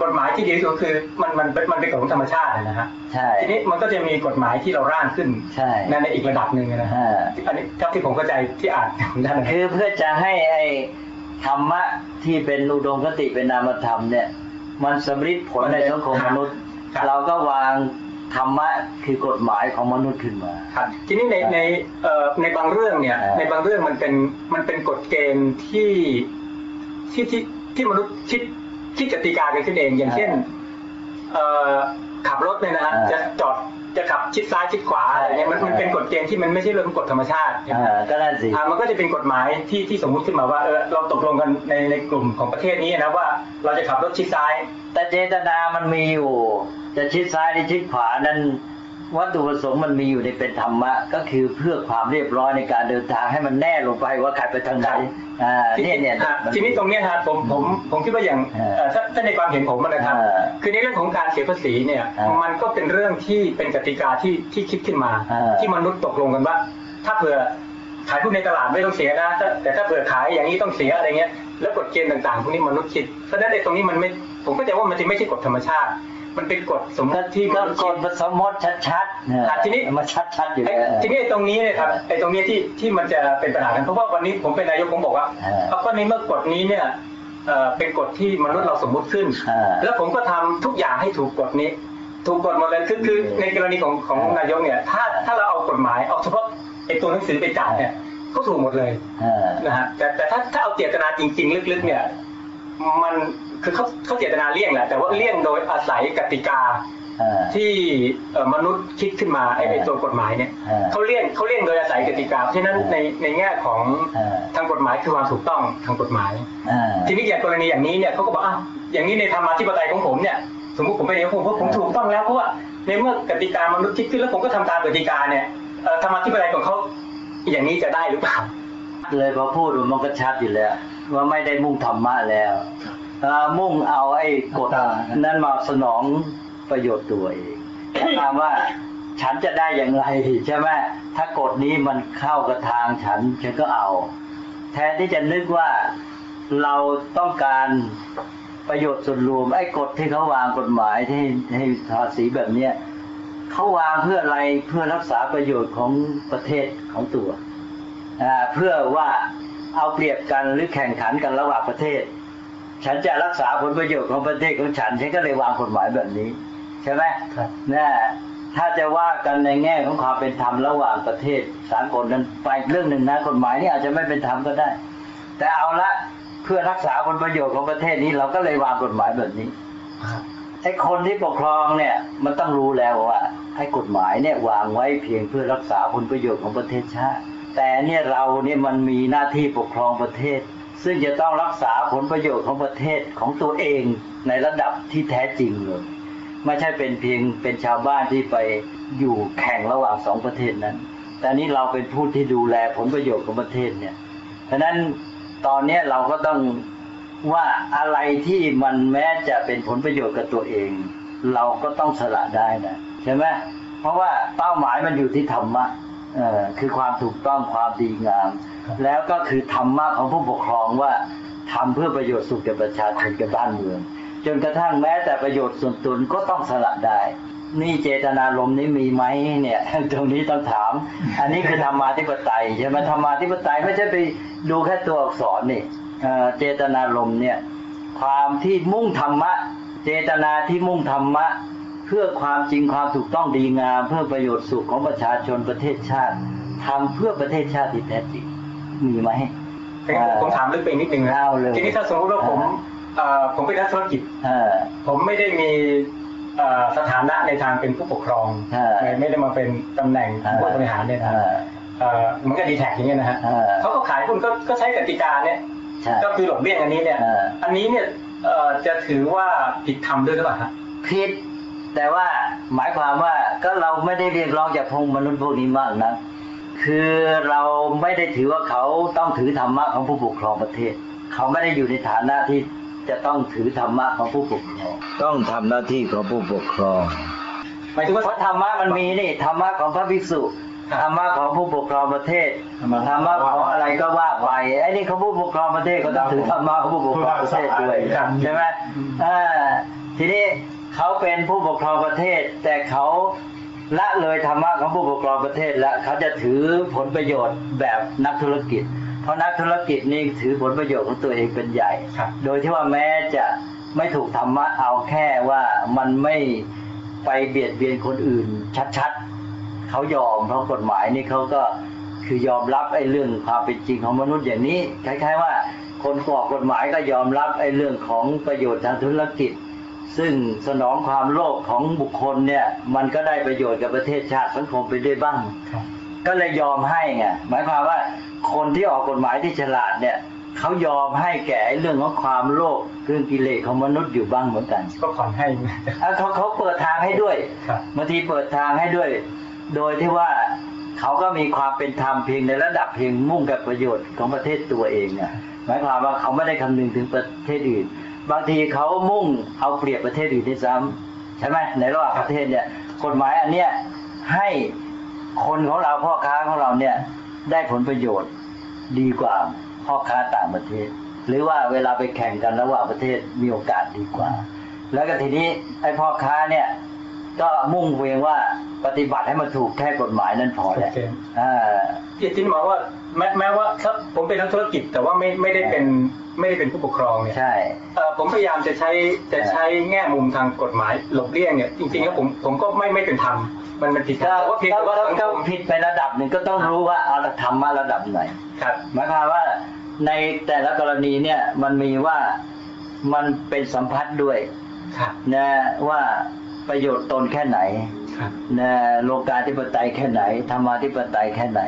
กฎหมายที่ดีที่สุดก็คือมันมันเป็นมันเป็นกฎของธรรมชาตินะฮะใช่ทีนี้มันก็จะมีกฎหมายที่เราร่างขึ้นใช่ในในอีกระดับหนึ่งนะฮะอ่าอันนี้เท่าที่ผมเข้าใจที่อ่านของท่านนะครับคือเพื่อจะให้ไอ้ธรรมะที่เป็นอุดมคติเป็นนามธรรมเนี่ย มันสำลิดผลในสังคมมนุษย์ครับเราก็วางธรรมะคือกฎหมายของมนุษย์ขึ้นมาครับทีนี้ในในเอ่อในบางเรื่องเนี่ยเออในบางเรื่องมันเป็นมันเป็นกฎเกณฑ์ที่ที่ที่ที่มนุษย์คิด คิดกติกากันขึ้นเอง อย่างเช่นเอ่อขับรถเนี่ยนะฮะจะจอดจะขับชิดซ้ายชิดขวาอะไรเงี้ยมันมันเป็นกฎเกณฑ์ที่มันไม่ใช่เรื่องของกฎธรรมชาติใช่ไหมอ่าก็นั่นสิอ่ามันก็จะเป็นกฎหมายที่ที่สมมุติขึ้นมาว่าเออเราตกลงกันในในกลุ่มของประเทศนี้นะว่าเราจะขับรถชิดซ้าย แต่เจตนามันมีอยู่ จะชิดซ้ายหรือชิดขวานั้น วัตถุประสงค์มันมีอยู่ในเป็นธรรมะ ก็คือเพื่อความเรียบร้อยในการเดินทางให้มันแน่ลงไปว่าใครไปทางไหนอ่าเนี่ยเนี่ยอะทีนี้ตรงเนี้ยฮะผมผมผมคิดว่าอย่างเออเอ่อถ้าถ้าในความเห็นผมนะครับเออคือในเรื่องของการเสียภาษีเนี่ยเออมันก็เป็นเรื่องที่เป็นกติกาที่ที่คิดขึ้นมาเออที่มนุษย์ตกลงกันว่า ถ้าเผื่อขายหุ้นในตลาดไม่ต้องเสียนะถ้าแต่ถ้าเผื่อขายอย่างนี้ต้องเสียอะไรเงี้ยแล้วกฎเกณฑ์ต่างๆพวกนี้มนุษย์คิดเพราะฉะนั้นไอ้ตรงนี้มันไม่ผมก็จะว่ามันจะไม่ใช่กฎธรรมชาติ มันเป็นกฎสมมก็ติที่มก็นุษย์กคิดฎสมมติชัดๆเนี่ยอะทีนี้ มันชัดๆอยู่ไอ้แล้ว ทีนี้ไอ้ตรงนี้เนี่ยครับไอ้ตรงนี้ที่ที่มันจะเป็นปัญหากันเพราะว่าวันนี้ผมเป็นนายกผมบอกว่าเออเอาก็ในเมื่อกฎนี้เนี่ยเอ่อเป็นกฎที่มนุษย์เราสมมุติขึ้น เออแล้วผมก็ทำทุกอย่างให้ถูกกฎนี้ ถูกกฎหมดเลยคือคือในกรณีของของเออนายกเนี่ยถ้าถ้าเราเอากฎหมายเอาเฉพาะไอ้ตัวหนังสือไปจัดเนี่ยก็ถูกหมดเลยเออ นะฮะแต่แต่ถ้าถ้าเอาเจตนาจริง ๆ ลึกๆเนี่ยมัน คือเขาเขาเจตนาเลี่ยงแหละแต่ว่าเลี่ยงโดยอาศัยกติกาเออที่เอ่อมนุษย์คิดขึ้นมาไอ้ไอ้ตัวกฎหมายเนี่ยเออเขาเลี่ยงเขาเลี่ยงโดยอาศัยกติกาเพราะฉะนั้นในในแง่ของเออทางกฎหมายคือความถูกต้องทางกฎหมายเออทีนี้อย่างกรณีอย่างนี้เนี่ยเขาก็บอกอ้าวอย่างนี้ในธรรมาธิปไตยของผมเนี่ยสมมติผมเป็นนายกผมว่าผมถูกต้องแล้วเพราะว่าในเมื่อกติกามนุษย์คิดขึ้นแล้วผมก็ทำตามกติกาเนี่ยเอ่อธรรมาธิปไตยของเขาอย่างนี้จะได้หรือเปล่าเลยพอพูดมันก็ชัดอยู่แล้ว ว่าไม่ได้มุ่งธรรมะแล้วเอ่อ มุ่งเอาไอ้กฎนั้นมาสนองประโยชน์ตัวเองถามว่าฉันจะได้อย่างไรใช่ไหมถ้ากฎนี้มันเข้ากับทางฉันฉันก็เอา แทนที่จะนึกว่าเราต้องการประโยชน์ส่วนรวมไอ้กฎที่เขาวางกฎหมายที่ให้ภาษีแบบเนี้ยเขาวางเพื่ออะไรเพื่อรักษาประโยชน์ของประเทศของตัวอ่าเพื่อว่าเอาเปรียบกันหรือแข่งขันกันระหว่างประเทศ ฉันจะรักษาผลประโยชน์ของประเทศของฉันฉันก็เลยวางกฎหมายแบบนี้ ใช่ไหมครับนะถ้าจะว่ากันในแง่ของความเป็นธรรมระหว่างประเทศสากลนั้นไปเรื่องหนึ่งนะกฎหมายนี่อาจจะไม่เป็นธรรมก็ได้ แต่เอาละเพื่อรักษาผลประโยชน์ของประเทศนี้เราก็เลยวางกฎหมายแบบนี้ไอ้คนที่ปกครองเนี่ยมันต้องรู้แล้วว่าไอ้กฎหมายเนี่ยวางไว้เพียงเพื่อรักษาผลประโยชน์ของประเทศชาติ แต่เนี่ยเราเนี่ยมันมีหน้าที่ปกครองประเทศ ซึ่งจะต้องรักษาผลประโยชน์ของประเทศของตัวเองในระดับที่แท้จริงเลยไม่ใช่เป็นเพียงเป็นชาวบ้านที่ไปอยู่แข่งระหว่างสองประเทศนั้น แต่นี่เราเป็นผู้ที่ดูแลผลประโยชน์ของประเทศเนี่ยเพราะนั้นตอนนี้เราก็ต้องว่าอะไรที่มันแม้จะเป็นผลประโยชน์กับตัวเอง เราก็ต้องสละได้นะใช่ไหมเพราะว่าเป้าหมายมันอยู่ที่ธรรมะ คือความถูกต้องความดีงาม แล้วก็คือธรรมะของผู้ปกครองว่าทำเพื่อประโยชน์สุขแก่ประชาชนแก่บ้านเมือง จนกระทั่งแม้แต่ประโยชน์ส่วนตนก็ต้องสละได้ นี่เจตนารมณ์นี้มีไหมเนี่ย ตรงนี้ต้องถาม อันนี้คือธรรมาธิปไตยใช่ไหมธรรมาธิปไตยไม่ใช่ไปดูแค่ตัวอักษรนี่เอ่อเจตนารมณ์เนี่ยความที่มุ่งธรรมะ เจตนาที่มุ่งธรรมะเพื่อความจริงความถูกต้องดีงาม เพื่อประโยชน์สุขของประชาชนประเทศชาติทำเพื่อประเทศชาติที่แท้จริงมีไหมผมถามลึกไปนิดนึงนะเอาเลยทีนี้ถ้าสมมติว่าผมเอ่อผมเป็นนักธุรกิจเออผมไม่ได้มีเอ่อสถานะในทางเป็นผู้ปกครองใช่ไม่ไม่ได้มาเป็นตำแหน่งเออผู้บริหารเนี่ยนะเออเอ่อเหมันก็ดีแท็กอย่างเงี้ยนะฮะเออเขาก็ขายหุ้นก็ก็ใช้กติกาเนี่ยใช่ก็คือหลบเลี่ยงอันนี้เนี่ยเอออันนี้เนี่ยเอ่อจะถือว่าผิดธรรมด้วยหรือเปล่าฮะผิด แต่ว่าหมายความว่าก็เราไม่ได้เรียกร้องจากพงมนุษย์พวกนี้มากนะคือเราไม่ได้ถือว่าเขาต้องถือธรรมะของผู้ปกครองประเทศ เขาไม่ได้อยู่ในฐานะที่จะต้องถือธรรมะของผู้ปกครอง ต้องทำหน้าที่ของผู้ปกครองหมายถึงว่าเพราะธรรมะมันมีนี่ธรรมะของพระภิกษุครับธรรมะของผู้ปกครองประเทศธรรมะธรรมะของอะไรก็ว่าไปไอ้นี่เขาผู้ปกครองประเทศเขาต้องถือธรรมะของผู้ปกครองประเทศด้วยครับใช่ไหมอ่าทีนี้ เขาเป็นผู้ปกครองประเทศ แต่เขาละเลยธรรมะของผู้ปกครองประเทศแล้วเขาจะถือผลประโยชน์แบบนักธุรกิจ เพราะนักธุรกิจนี่ถือผลประโยชน์ของตัวเองเป็นใหญ่ครับโดยที่ว่าแม้จะไม่ถูกธรรมะเอาแค่ว่ามันไม่ไปเบียดเบียนคนอื่นชัดๆเขายอมเพราะกฎหมายนี่เขาก็คือยอมรับไอ้เรื่องความเป็นจริงของมนุษย์อย่างนี้คล้ายๆว่าคนกรอกกฎหมายก็ยอมรับไอ้เรื่องของประโยชน์ทางธุรกิจ ซึ่งสนองความโลภของบุคคลเนี่ย มันก็ได้ประโยชน์กับประเทศชาติสังคมไปด้วยบ้างครับก็เลยยอมให้ไงหมายความว่าคนที่ออกกฎหมายที่ฉลาดเนี่ยเขายอมให้แก่เรื่องของความโลภเรื่องกิเลสของมนุษย์อยู่บ้างเหมือนกัน ก็ผ่อนให้อะเขาเขาเปิดทางให้ด้วยครับบางทีเปิดทางให้ด้วย โดยที่ว่าเขาก็มีความเป็นธรรมเพียงในระดับเพียงมุ่งกับประโยชน์ของประเทศตัวเองอะหมายความว่าเขาไม่ได้คำนึงถึงประเทศอื่น บางทีเขามุ่งเอาเปรียบประเทศอื่นด้วยซ้ำใช่ไหมในระหว่างประเทศเนี่ยกฎหมายอันเนี้ยให้คนของเราพ่อค้าของเราเนี่ยได้ผลประโยชน์ดีกว่าพ่อค้าต่างประเทศ หรือว่าเวลาไปแข่งกันระหว่างประเทศมีโอกาสดีกว่า แล้วก็ทีนี้ไอ้พ่อค้าเนี่ย ก็มุ่งเวียงว่าปฏิบัติให้มันถูกแค่กฎหมายนั่นพอแหละโอเคอ่าที่ที่บอกว่าแม้แม้ว่าถ้าผมเป็นนักธุรกิจ แต่ว่าไม่ไม่ได้เป็นไม่ได้เป็นผู้ปกครองเนี่ยใช่เอ่อผมพยายามจะใช้จะใช้แง่มุมทางกฎหมายหลบเลี่ยงเนี่ยจริงๆแล้วผมผมก็ไม่ไม่เป็นธรรมมันมันผิดธรรก็มแต่ว่าเพียงก็แต่ว่าก็สังก็คมผิดไประดับหนึ่งก็ต้องรู้ว่าเอาละธรรมะระดับไหนครับหมายความว่าในแต่ละกรณีเนี่ยมันมีว่ามันเป็นสัมพัทธ์ด้วยครับนะว่า ประโยชน์ตนแค่ไหนครับนะโลกาธิปไตยแค่ไหนธรรมาธิปไตยแค่ไหน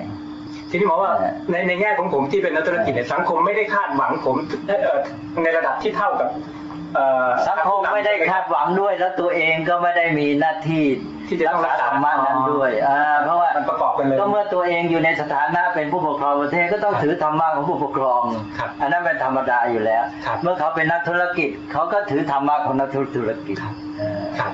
ทีนี้หมอว่าเออในในแง่ของผมที่เป็นนักธุรกิจเนี่ยสังคมไม่ได้คาดหวังผมเอ่อในระดับที่เท่ากับเอ่อสังคมไม่ได้คาดหวังด้วย แล้วตัวเองก็ไม่ได้มีหน้าที่ที่จะต้องรักษาธรรมะนั้นด้วยอ่าเพราะว่ามันประกอบกันเลยก็เมื่อตัวเองอยู่ในสถานะเป็นผู้ปกครองประเทศก็ต้องถือธรรมะของผู้ปกครองครับอันนั้นเป็นธรรมดาอยู่แล้วครับเมื่อเขาเป็นนักธุรกิจเขาก็ถือธรรมะของนักธุรกิจครับเออครับ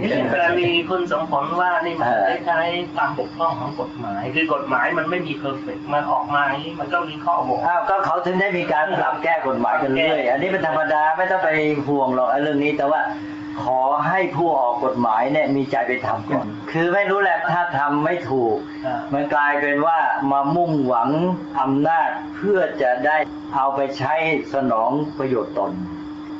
นี่กรณีคุณสมผลว่านี่มันเออคล้ายๆความบกพร่องของกฎหมาย คือกฎหมายมันไม่มีเพอร์เฟกมันออกมาอย่างนี้มันก็มีข้อบกอ้าวก็เขาถึงได้มีการปรับแก้กฎหมายกันเรื่อยอันนี้เป็นธรรมดาไม่ต้องไปห่วงหรอกไอ้เรื่องนี้ แต่ว่าขอให้ผู้ออกกฎหมายเนี่ยมีใจไปทำก่อน คือไม่รู้แหละถ้าทำไม่ถูกอ่ามันกลายเป็นว่ามามุ่งหวังอำนาจเพื่อจะได้เอาไปใช้สนองประโยชน์ตน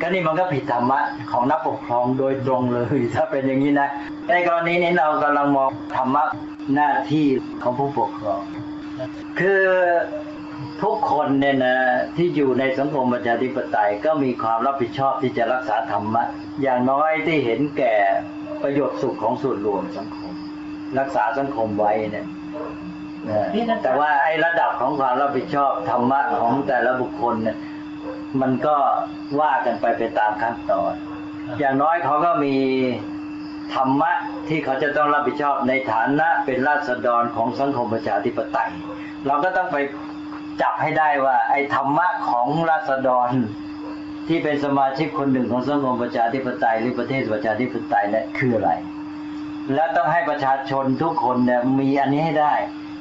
ก็นี่มันก็ผิดธรรมะของนักปกครองโดยตรงเลย ถ้าเป็นอย่างนี้นะ ในกรณีนี้เรากำลังมองธรรมะหน้าที่ของผู้ปกครอง คือทุกคนเนี่ยนะที่อยู่ในสังคมประชาธิปไตยก็มีความรับผิดชอบที่จะรักษาธรรมะ อย่างน้อยที่เห็นแก่ประโยชน์สุขของส่วนรวมสังคม รักษาสังคมไว้เนี่ยแต่ว่าไอ้ระดับของความรับผิดชอบธรรมะของแต่ละบุคคลเนี่ย มันก็ว่ากันไปไปตามขั้นตอน อย่างน้อยเขาก็มีธรรมะที่เขาจะต้องรับผิดชอบในฐานะเป็นราษฎรของสังคมประชาธิปไตย เราก็ต้องไปจับให้ได้ว่า ไอ้ธรรมะของราษฎรที่เป็นสมาชิกคนหนึ่งของสังคมประชาธิปไตยหรือประเทศประชาธิปไตยเนี่ยคืออะไร และต้องให้ประชาชนทุกคนเนี่ยมีอันนี้ให้ได้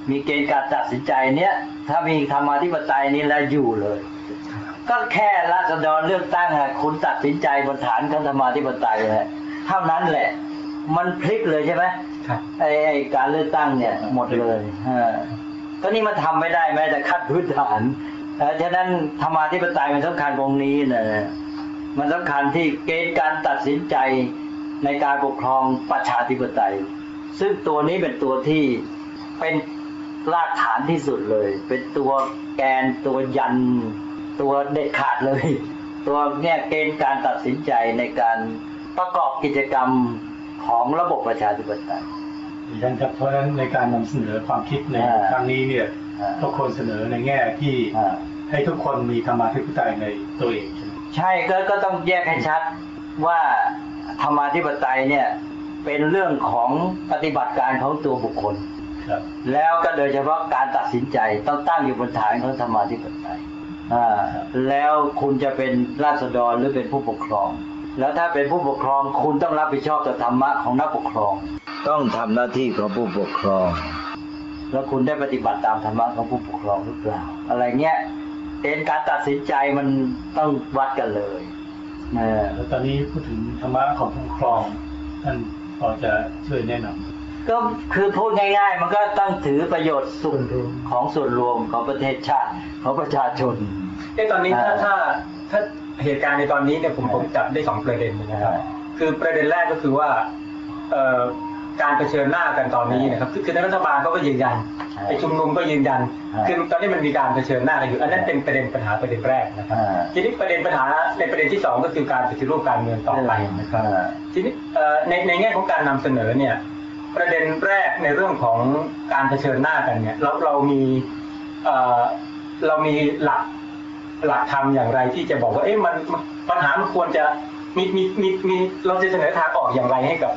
มีเกณฑ์การตัดสินใจเนี่ยถ้ามีธรรมาธิปไตยนี้แล้วอยู่เลย ก็แค่ราษฎรเลือกตั้งอะคุณตัดสินใจบนฐานของธรรมาธิปไตยแหละเท่านั้นแหละ มันพลิกเลยใช่ไหมครับไอ้ไอ้การเลือกตั้งเนี่ยหมดเลยฮะก็นี่มันทำไม่ได้แม้แต่ขั้นพื้นฐานเอ่อฉะนั้นธรรมาธิปไตยมันสำคัญตรงนี้นะมันสำคัญที่เกณฑ์การตัดสินใจในการปกครองประชาธิปไตย ซึ่งตัวนี้เป็นตัวที่เป็นรากฐานที่สุดเลย เป็นตัวแกนตัวยัน ตัวเด็ดขาดเลย ตัวเนี่ยเกณฑ์การตัดสินใจในการประกอบกิจกรรมของระบบประชาธิปไตยดิฉันครับเพราะฉะนั้นในการนำเสนอความคิดในอ่าครั้งนี้เนี่ยอ่าทุกคนเสนอในแง่ที่อ่าให้ทุกคนมีธรรมาธิปไตยในตัวเองใช่ไหมใช่ก็ก็ต้องแยกให้ชัดว่าธรรมาธิปไตยเนี่ยเป็นเรื่องของปฏิบัติการของตัวบุคคลครับแล้วก็โดยเฉพาะการตัดสินใจต้องตั้งอยู่บนฐานของธรรมาธิปไตยอ่า แล้วคุณจะเป็นราษฎรหรือเป็นผู้ปกครอง แล้วถ้าเป็นผู้ปกครองคุณต้องรับผิดชอบต่อธรรมะของนักปกครอง ต้องทำหน้าที่ของผู้ปกครอง แล้วคุณได้ปฏิบัติตามธรรมะของผู้ปกครองหรือเปล่า อะไรเงี้ยเอ็นการตัดสินใจมันต้องวัดกันเลยเออแล้วตอนนี้พูดถึงธรรมะของผู้ปกครองท่านพอจะช่วยแนะนำ ก็คือพูดง่าย ๆ มันก็ต้องถือประโยชน์สุขส่วนรวมของส่วนรวมของประเทศชาติของประชาชนเอ้ตอนนี้ถ้าอ่าถ้าถ้าเหตุการณ์ในตอนนี้เนี่ยผมผมจับได้สองประเด็นนะครับอ่าคือประเด็นแรกก็คือว่าเอ่อการเผชิญหน้ากันตอนนี้นะครับคือคือในรัฐบาลเขาก็ยืนยันใช่ไอ้ชุมนุมก็ยืนยันอ่าคือตอนนี้มันมีการเผชิญหน้ากันอยู่ อันนั้นเป็นประเด็นปัญหาประเด็นแรกนะครับอ่าทีนี้ประเด็นปัญหาในประเด็นที่สองก็คือการปฏิรูปการเมืองต่อไปนะครับอ่าทีนี้เอ่อในในแง่ของการนำเสนอเนี่ย ประเด็นแรกในเรื่องของการเผชิญหน้ากันเนี่ยเราเรามีเอ่อเรามีหลักหลักธรรมอย่างไรที่จะบอกว่าเอ๊ะมันมันปัญหามันควรจะมีมีมีมีเราจะเสนอทางออกอย่างไรให้กับ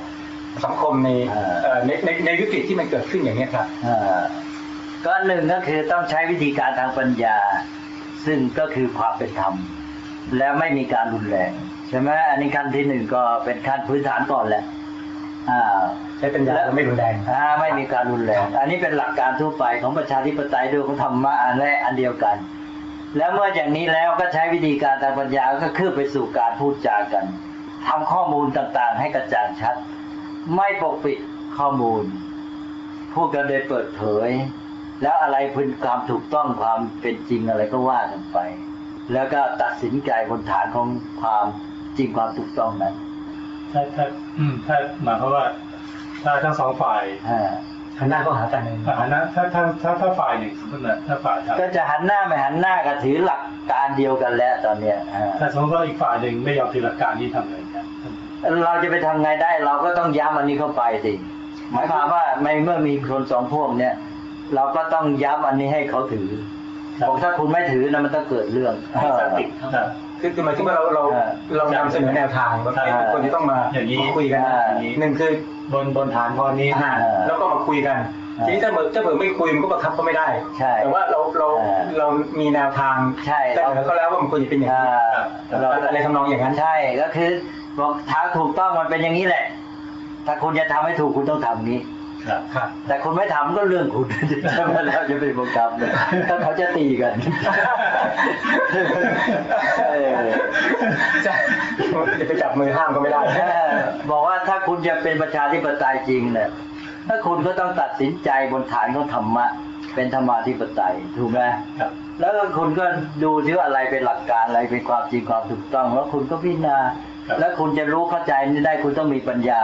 สังคมในอ่าเอ่อในในในวิกฤตที่มันเกิดขึ้นอย่างนี้ยครับอ่าก็หนึ่งก็คือต้องใช้วิธีการทางปัญญา ซึ่งก็คือความเป็นธรรม และไม่มีการรุนแรงใช่ไหมอันนี้ขั้นที่หนึ่งก็เป็นขั้นพื้นฐานก่อนแหละอ่าใช้ปัญญาและไม่รุนแรงอ่าไม่มีการรุนแรง อันนี้เป็นหลักการทั่วไปของประชาธิปไตยด้วยของธรรมะอันแรกอันเดียวกัน แล้วเมื่ออย่างนี้แล้วก็ใช้วิธีการทางปัญญาก็คือไปสู่การพูดจากันทำข้อมูลต่างๆ ให้กระจ่างชัด ไม่ปกปิดข้อมูล พูดกันโดยเปิดเผย แล้วอะไรเป็นความถูกต้องความเป็นจริงอะไรก็ว่ากันไป แล้วก็ตัดสินใจบนฐานของความจริงความถูกต้องนั้นถ้าถ้าอืมถ้าหมายความว่า ถ้าทั้งสองฝ่ายอ่าหันหน้าเข้าหากันเลยถ้านะถ้าถ้าถ้าถ้าฝ่ายหนึ่งสมมตินะถ้าฝ่ายครับก็จะหันหน้าไม่หันหน้าก็ถือหลักการเดียวกันแล้วตอนเนี้ยอ่าถ้าสมมติว่าอีกฝ่ายหนึ่งไม่ยอมถือหลักการนี้ทำไงครับเราจะไปทำไงได้เราก็ต้องย้ำอันนี้เข้าไปสิหมายความว่าในเมื่อมีคนสองพวกเนี่ยเราก็ต้องย้ำอันนี้ให้เขาถือบอกถ้าคุณไม่ถือนะมันต้องเกิดเรื่องให้สติเขา ครับคือคือหมายถึงว่าเราเราอ่าเรานำเสนอแนวทางว่าใช่เอ๊ะคนที่ต้องมาอย่างนี้คุยกันอ่าหนึ่งคือบนบนฐานข้อนี้อ่าอ่าแล้วก็มาคุยกันอ่าทีนี้ถ้าเผื่อถ้าเผื่อไม่คุยมันก็บังคับเขาไม่ได้ ใช่แต่ว่าเราเราอ่าเรามีแนวทางใช่แต่เหนือเขาแล้วว่ามันควรจะเป็นอย่างอ่านี้เราอะไรทำนองอย่างนั้นใช่ก็คือบอกทางถูกต้องมันเป็นอย่างนี้แหละ ถ้าคุณจะทำให้ถูกคุณต้องทำงี้ครับครับแต่คุณไม่ทำก็เรื่องคุณใช่ไหมแล้วจะไปบังคับเลยถ้าเขาจะตีกันเออ จะจะไปจับมือห้ามก็ไม่ได้เออบอกว่าถ้าคุณจะเป็นประชาธิปไตยจริงเนี่ยถ้าคุณก็ต้องตัดสินใจบนฐานของธรรมะ เป็นธรรมาธิปไตยถูกไหมครับแล้วก็คุณก็ดูซิว่าอะไรเป็นหลักการอะไรเป็นความจริงความถูกต้อง แล้วคุณก็พิจารณาครับแล้วคุณจะรู้เข้าใจนี่ได้คุณต้องมีปัญญา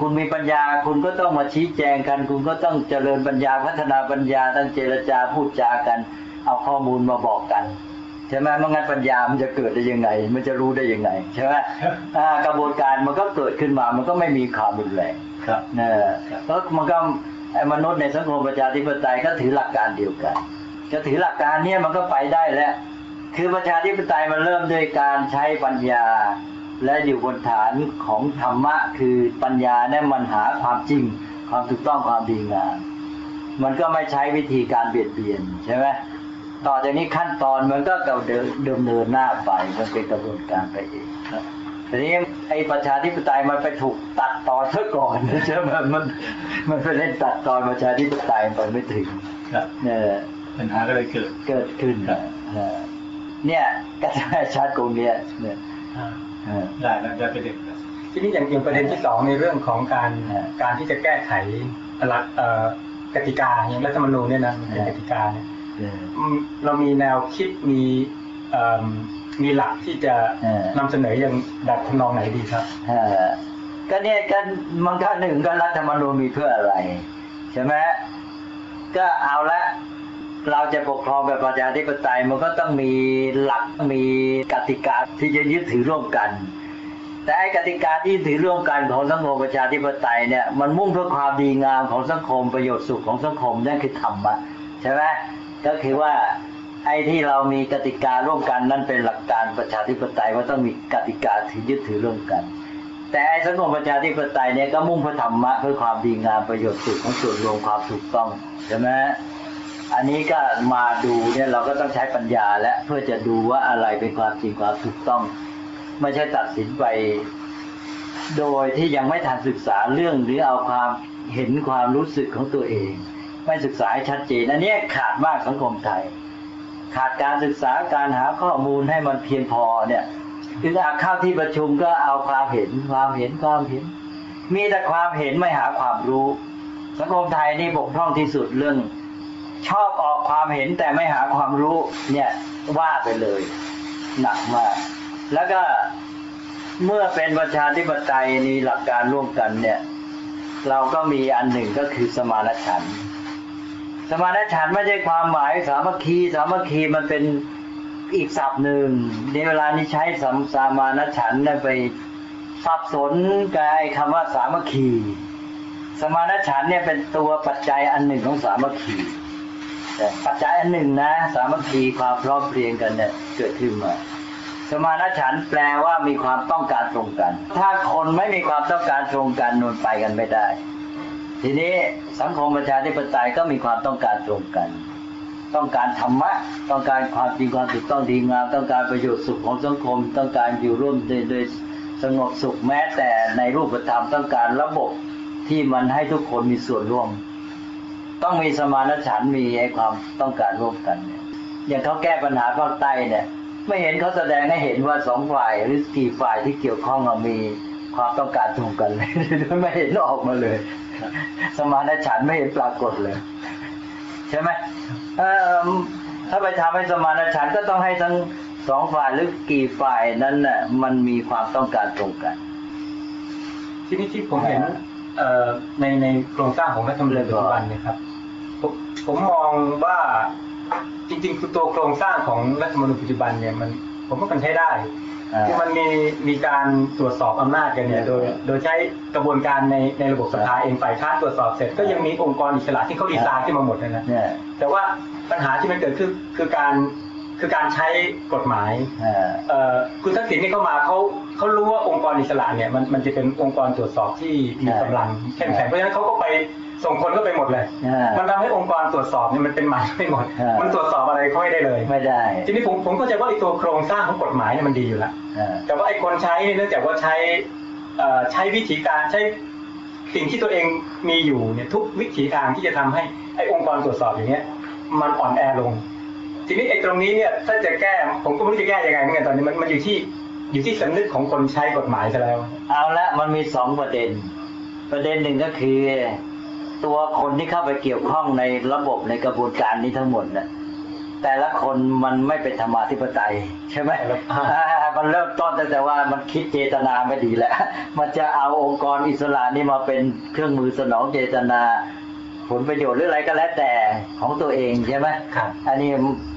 คุณมีปัญญาคุณก็ต้องมาชี้แจงกัน คุณก็ต้องเจริญปัญญาพัฒนาปัญญาตั้งเจรจาพูดจากัน เอาข้อมูลมาบอกกันใช่ไหมไม่งั้นปัญญามันจะเกิดได้ยังไง มันจะรู้ได้ยังไงใช่ไหมอ่ากระบวนการมันก็เกิดขึ้นมา มันก็ไม่มีความรุนแรงครับเนอแล้วมันก็ไอ้มนุษย์ในสังคมประชาธิปไตยก็ถือหลักการเดียวกันก็ถือหลักการเนี้ยมันก็ไปได้แล้ว คือประชาธิปไตยมันเริ่มด้วยการใช้ปัญญา และอยู่บนฐานของธรรมะ คือปัญญาเนี่ยมันหาความจริง ความถูกต้องความดีงามมันก็ไม่ใช้วิธีการเบียดเบียนใช่ไหม ต่อจากนี้ขั้นตอนมันก็เดินเดิมเนินหน้าไปมันเป็นกระบวนการไปเองทีนี้ไอ้ประชาธิปไตยมันไปถูกตัดตอนซะก่อนใช่ไหมมันมันไปเล่นตัดตอนประชาธิปไตยมันไปไม่ถึงครับเนี่ยปัญหาก็เลยเกิดเกิดขึ้นครับนะเนี่ยก็จะให้ชัดตรงเนี้ยเนี่ยอ่าเออได้ได้ได้ประเด็นครับทีนี้อย่างอย่างประเด็นที่สองในเรื่องของการอ่าการที่จะแก้ไขหลักเอ่อกติกาอย่างรัฐธรรมนูญเนี่ยนะมันเป็นอ่ากติกาเนี่ย เอออืมเรามีแนวคิดมีเอิ่มมีหลักที่จะเออนำเสนออย่างแบบทำนองไหนดีครับเออก็เนี่ยกันมันก็หนึ่งก็รัฐธรรมนูญมีเพื่ออะไร ใช่ไหมก็เอาละเราจะปกครองแบบประชาธิปไตยมันก็ต้องมีหลักมีกติกาที่จะยึดถือร่วมกัน แต่ไอ้กติกาที่ถือร่วมกันของสังคมประชาธิปไตยเนี่ยมันมุ่งเพื่อความดีงามของสังคมประโยชน์สุขของสังคมนั่นคือธรรมะใช่ไหม ก็คือว่าไอ้ที่เรามีกติการ่วมกันนั่นเป็นหลักการประชาธิปไตยว่าต้องมีกติกาที่ยึดถือร่วมกัน แต่ไอ้สังคมประชาธิปไตยเนี่ยก็มุ่งเพื่อธรรมะเพื่อความดีงามประโยชน์สุขของส่วนรวมความถูกต้องใช่ไหมอันนี้ก็มาดูเนี่ยเราก็ต้องใช้ปัญญาและเพื่อจะดูว่าอะไรเป็นความจริงความถูกต้อง ไม่ใช่ตัดสินไป โดยที่ยังไม่ทันศึกษาเรื่องหรือเอาความเห็นความรู้สึกของตัวเอง ไม่ศึกษาชัดเจนอันนี้ขาดมากสังคมไทย ขาดการศึกษาการหาข้อมูลให้มันเพียงพอเนี่ยคืออาเข้าที่ประชุมก็เอาความเห็นความเห็นความเห็น มีแต่ความเห็นไม่หาความรู้ สังคมไทยนี่บกพร่องที่สุดเรื่อง ชอบออกความเห็นแต่ไม่หาความรู้ เนี่ยว่าไปเลย หนักมาก แล้วก็เมื่อเป็นประชาธิปไตยมีหลักการร่วมกันเนี่ย เราก็มีอันหนึ่งก็คือสมานฉันท์ สมานฉันไม่ใช่ความหมายสามัคคีสามัคคีมันเป็นอีกศัพท์หนึ่งในเวลานี้ใช้สมสมานฉันไปสับสนกับไอ้คำว่าสามัคคี สมานฉันเนี่ยเป็นตัวปัจจัยอันหนึ่งของสามัคคีแต่ปัจจัยอันหนึ่งนะ สามัคคีความพร้อมเพรียงกันเนี่ยเกิดขึ้นมา สมานฉันแปลว่ามีความต้องการตรงกัน ถ้าคนไม่มีความต้องการตรงกันนวนไปกันไม่ได้ ทีนี้สังคมประชาธิปไตยก็มีความต้องการตรงกัน ต้องการธรรมะ ต้องการความจริงความถูกต้องดีงาม ต้องการประโยชน์สุขของสังคม ต้องการอยู่ร่วมโดยสงบสุขแม้แต่ในรูปธรรมต้องการระบบที่มันให้ทุกคนมีส่วนร่วม ต้องมีสมานฉันท์มีไอ้ความต้องการร่วมกันเนี่ยอย่างเขาแก้ปัญหาภาคใต้เนี่ย ไม่เห็นเขาแสดงให้เห็นว่าสองฝ่ายหรือกี่ฝ่ายที่เกี่ยวข้องมีความต้องการตรงกันเลยไม่เห็นออกมาเลย สมานฉันไม่เห็นปรากฏเลย ใช่ไหมถ้าไปทำให้สมานฉันก็ต้องให้ทั้งสองฝ่ายหรือกี่ฝ่ายนั้นน่ะมันมีความต้องการตรงกัน ทีนี้ที่ผมเห็นในในโครงสร้างของรัฐธรรมนูญปัจจุบันเนี่ยครับผมมองว่าจริงๆคือตัวโครงสร้างของรัฐธรรมนูญปัจจุบันเนี่ยมัน ผมว่ามันใช้ได้ คือมันมีมีการตรวจสอบอำนาจกันเนี่ยโดยโดยใช้กระบวนการในในระบบสภาเองฝ่ายค้านตรวจสอบเสร็จก็ยังมีองค์กรอิสระที่เขาดีไซน์ขึ้นมาหมดเลยนะเนี่ยแต่ว่าปัญหาที่มันเกิดขึ้นคือการคือการใช้กฎหมายอ่าเอ่อคุณทักษิณนี่เข้ามาเขาเขารู้ว่าองค์กรอิสระเนี่ยมันมันจะเป็นองค์กรตรวจสอบที่มีกำลังเข้มแข็งเพราะฉะนั้นเขาก็ไป ส่งคนก็ไปหมดเลยอ่ามันทำให้องค์กรตรวจสอบเนี่ยมันเป็นหมันไม่หมดอ่ามัมันตรวจสอบอะไรเขาไม่ได้เลย ไม่ได้ ทีนี้ผมผมเข้าใจว่าไอ้ตัวโครงสร้างของกฎหมายเนี่ยมันดีอยู่แล้วอ่าแต่ว่าไอ้คนใช้เนี่ยเนื่องจากว่าใช้เอ่อใช้วิธีการใช้สิ่งที่ตัวเองมีอยู่เนี่ยทุกวิถีทางที่จะทำให้ไอ้องค์กรตรวจสอบอย่างเงี้ยมันอ่อนแอลง ทีนี้ไอ้ตรงนี้เนี่ยถ้าจะแก้ผมก็ไม่รู้จะแก้ยังไงเหมือนกันตอนนี้มันมันอยู่ที่อยู่ที่สำนึกของคนใช้กฎหมายซะแล้ว เอาละมันมีสองประเด็น ประเด็นหนึ่งก็คือ ตัวคนที่เข้าไปเกี่ยวข้องในระบบในกระบวนการนี้ทั้งหมดนะแต่ละคนมันไม่เป็นธรรมาธิปไตย ใช่ไหมอ่าอ่ามันเริ่มต้นตั้งแต่ว่ามันคิดเจตนาไม่ดีแล้ว มันจะเอาองค์กรอิสระนี่มาเป็นเครื่องมือสนองเจตนาผลประโยชน์หรืออะไรก็แล้วแต่ของตัวเองใช่ไหมครับอันนี้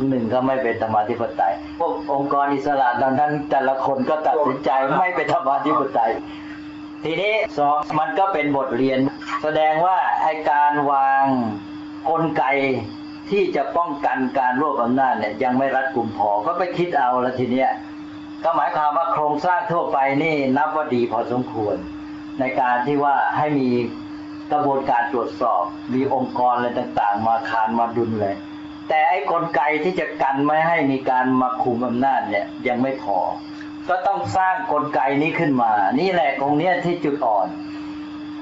หนึ่งก็ไม่เป็นธรรมาธิปไตย พวกองค์กรอิสระดังนั้นแต่ละคนก็ตัดสินใจไม่เป็นธรรมาธิปไตย ทีนี้สองมันก็เป็นบทเรียน แสดงว่าไอการวางกลไกที่จะป้องกันการรวบอำนาจเนี่ยยังไม่รัดกุมพอก็ไปคิดเอาแล้วทีเนี้ยก็หมายความว่าโครงสร้างทั่วไปนี่นับว่าดีพอสมควร ในการที่ว่าให้มีกระบวนการตรวจสอบ มีองค์กรอะไรต่างๆ มาคานมาดุลเลย แต่ไอ้กลไกที่จะกันไม่ให้มีการมาคุมอำนาจเนี่ยยังไม่พอ ก็ต้องสร้างกลไกนี้ขึ้นมา นี่แหละตรงเนี้ยที่จุดอ่อน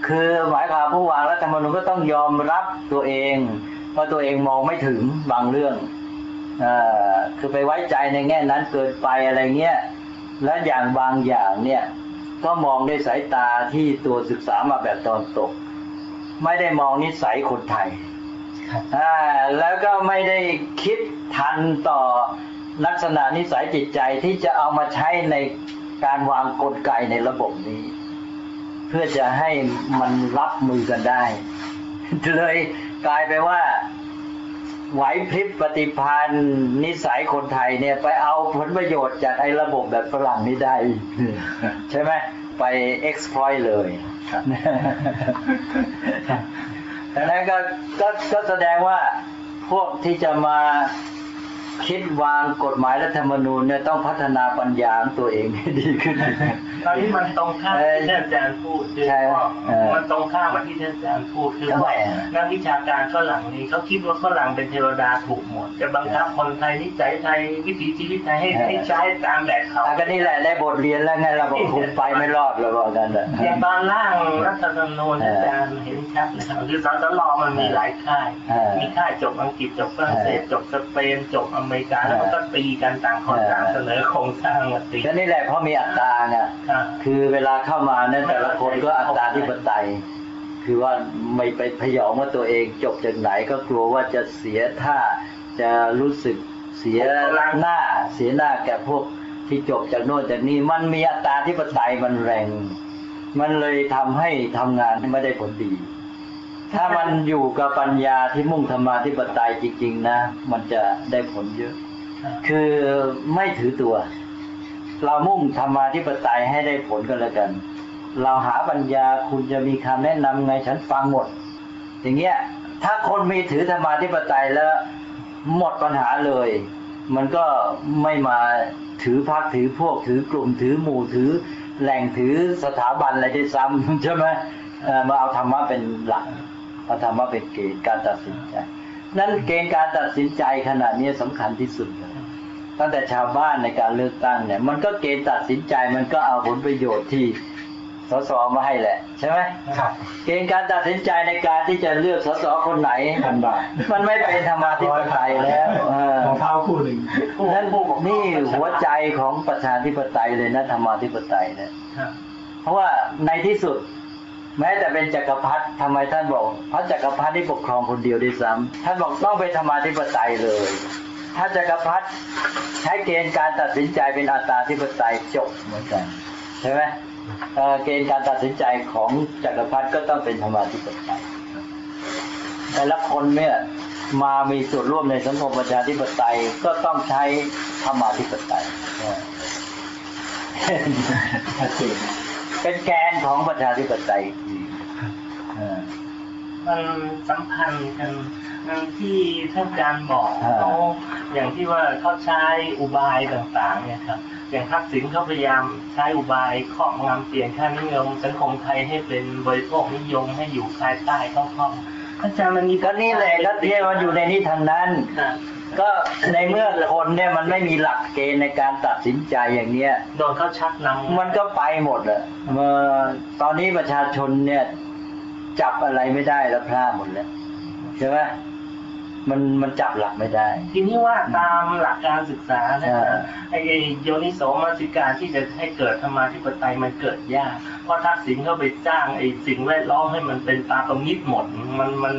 คือหมายความผู้วางรัฐธรรมนูญก็ต้องยอมรับตัวเองว่าตัวเองมองไม่ถึงบางเรื่องอ่าคือไปไว้ใจในแง่นั้นเกินไปอะไรเงี้ย และอย่างบางอย่างเนี่ยก็มองด้วยสายตาที่ตัวศึกษามาแบบตอนตก ไม่ได้มองนิสัยคนไทยครับอ่าแล้วก็ไม่ได้คิดทันต่อ ลักษณะนิสัยจิตใจที่จะเอามาใช้ในการวางกลไกในระบบนี้ เพื่อจะให้มันรับมือกันได้ เลยกลายไปว่าไหวพริบปฏิพันธ์นิสัยคนไทยเนี่ยไปเอาผลประโยชน์จากไอ้ระบบแบบฝรั่งนี้ได้อีกใช่ไหมไป exploit เลยดังนั้นก็ก็ก็แสดงว่าพวกที่จะมา คิดวางกฎหมายรัฐธรรมนูญเนี่ยต้องพัฒนาปัญญาของตัวเองให้ดีขึ้นตอนนี้มันตรงข้ามที่ท่านอาจารย์พูดคือใช่ว่าเออมันตรงข้ามกับที่ท่านอาจารย์พูดคือทำไมว่าอะนักวิชาการฝรั่งนี่เขาคิดว่าฝรั่งเป็นเทวดาถูกหมดจะบังคับคนไทยนิสัยไทยวิถีชีวิตไทยให้เออให้ใช้ตามแบบเขาอะก็นี่แหละได้บทเรียนแล้วไงเราบอกคุมไปไม่รอดเลยบอกกันนะอย่างตอนร่างรัฐธรรมนูญเอออาจารย์เห็นชัดเลยครับคือสสลมันมีหลายค่ายเออมีค่ายจบอังกฤษจบฝรั่งเศสเออจบสเปนจบอเมริกาแล้วมันก็ตีกันต่างคนเออต่างเสนอโครงสร้างมาตีก็นี่แหละเพราะมีอัตราไงอ่าคือเวลาเข้ามาเนี่ยแต่ละคนก็อัตราที่ปไตยคือว่าไม่ไปพยองว่าตัวเองจบจากไหนก็กลัวว่าจะเสียท่าจะรู้สึกเสียหน้า เสียหน้าแก่พวกที่จบจากโน่นจากนี้มันมีอัตราที่ปไตยมันแรง มันเลยทำให้ทำงานไม่ได้ผลดี ถ้ามันอยู่กับปัญญาที่มุ่งธรรมาธิปไตยจริง ๆ นะ มันจะได้ผลเยอะ คือไม่ถือตัว เรามุ่งธรรมาธิปไตยให้ได้ผลก็แล้วกัน เราหาปัญญาคุณจะมีคำแนะนำไงฉันฟังหมด อย่างเงี้ย ถ้าคนมีถือธรรมาธิปไตยแล้วหมดปัญหาเลย มันก็ไม่มาถือพักถือพวกถือกลุ่มถือหมู่ถือแหล่งถือสถาบันอะไรด้วยซ้ำใช่ไหมมาเอาธรรมะเป็นหลัก เอาธรรมะเป็นเกณฑ์การตัดสินใจ นั้นเกณฑ์การตัดสินใจขนาดนี้สำคัญที่สุดเลยตั้งแต่ชาวบ้านในการเลือกตั้งเนี่ย มันก็เกณฑ์ตัดสินใจมันก็เอาผลประโยชน์ที่สสมาให้แหละ ใช่ไหมครับ เกณฑ์การตัดสินใจในการที่จะเลือกสสคนไหนพันบาทมันไม่เป็นธรรมาธิปไตยแล้วเออรองเท้าคู่หนึ่งนั่นนี่หัวใจของประชาธิปไตยเลยนะธรรมาธิปไตยเนี่ยครับเพราะว่าในที่สุด แม้แต่เป็นจักรพรรดิทำไมท่านบอกพระจักรพรรดิที่ปกครองคนเดียวด้วยซ้ำท่านบอกต้องเป็นธรรมาธิปไตยเลย ถ้าจักรพรรดิใช้เกณฑ์การตัดสินใจเป็นอัตาธิปไตยจบเหมือนกันใช่ไหมเเกณฑ์การตัดสินใจของจักรพรรดิก็ต้องเป็นธรรมาธิปไตยแต่ละคนเนี่ยมามีส่วนร่วมในสังคมประชาธิปไตยก็ต้องใช้ธรรมาธิปไตยชัดเจน เป็นแกนของประชาธิปไตยอีกทีเออมันสัมพันธ์กันนั่นที่ท่านอาจารย์บอกอ่าเขาอย่างที่ว่าเขาใช้อุบายต่างๆเนี่ยครับอย่างทักษิณเขาพยายามใช้อุบายครอบงำเปลี่ยนค่านิยมสังคมไทยให้เป็นบริโภคนิยมให้อยู่ภายใต้เขาครอบอาจารย์มันมีก็นี่แหละก็เที่มันอยู่ในนี้ทางนั้นครับ ก็ในเมื่อคนเนี่ยมันไม่มีหลักเกณฑ์ในการตัดสินใจอย่างเนี้ยโดนเขาชักนำมันก็ไปหมดอะเมื่อตอนนี้ประชาชนเนี่ย จับอะไรไม่ได้แล้วพลาดหมดแล้วใช่ไหม มันมันจับหลักไม่ได้ ทีนี้ว่าตามหลักการศึกษานะคอ่ารับไอ้โยนิโสมนสิการที่จะให้เกิดธรรมาธิปไตยมันเกิดยากเพราะทักษิณเขาไปสร้างไอ้สิ่งแวดล้อมให้มันเป็นตาตรงนิดหมด มันมัน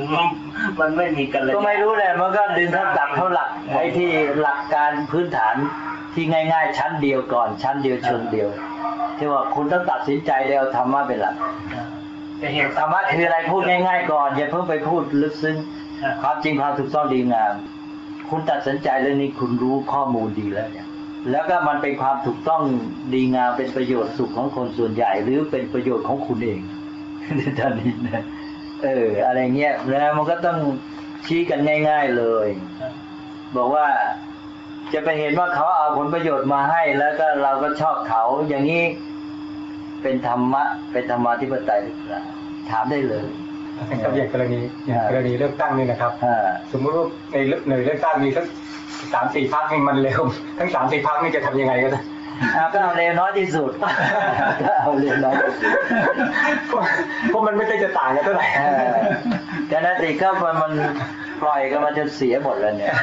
มันไม่มีกันเลยก็ไม่รู้แหละมันก็ดึงเท่าตับเท่าหลักไอ้ที่หลักการพื้นฐานที่ง่าย ๆ ชั้นเดียวก่อน ชั้นเดียวชนเดียวที่ว่าคุณต้องตัดสินใจแล้วธรรมะเป็นหลักแต่เห็นธรรมะคืออะไรพูดง่าย ๆ ก่อนอย่าเพิ่งไปพูดลึกซึ้ง ความจริงความถูกต้องดีงาม คุณตัดสินใจเรื่องนี้คุณรู้ข้อมูลดีแล้วเนี่ยแล้วก็มันเป็นความถูกต้องดีงามเป็นประโยชน์สุขของคนส่วนใหญ่ หรือเป็นประโยชน์ของคุณเองในตอนนี้นะเออ อะไรเงี้ยแล้วมันก็ต้องชี้กันง่าย ๆเลย บอกว่าจะไปเห็นว่าเขาเอาผลประโยชน์มาให้ แล้วก็เราก็ชอบเขาอย่างนี้เป็นธรรมะเป็นธรรมาธิปไตยหรือเปล่าถามได้เลย นะครับอย่างกรณีอย่างกรณีเลือกตั้งนี่นะครับอ่าสมมติว่าในเลือกในเลือกตั้งมีสักสามสี่พักนี่มันเร็ว ทั้งสามสี่พักนี่จะทำยังไงก็ได้อ่าก็เอาเร็วน้อยที่สุดก็เอาเร็วน้อยที่สุดเพราะมันไม่ได้จะต่างกันเท่าไหร่เออแต่นาติก็มันมันปล่อยกันมาจนเสียหมดแล้วเนี่ย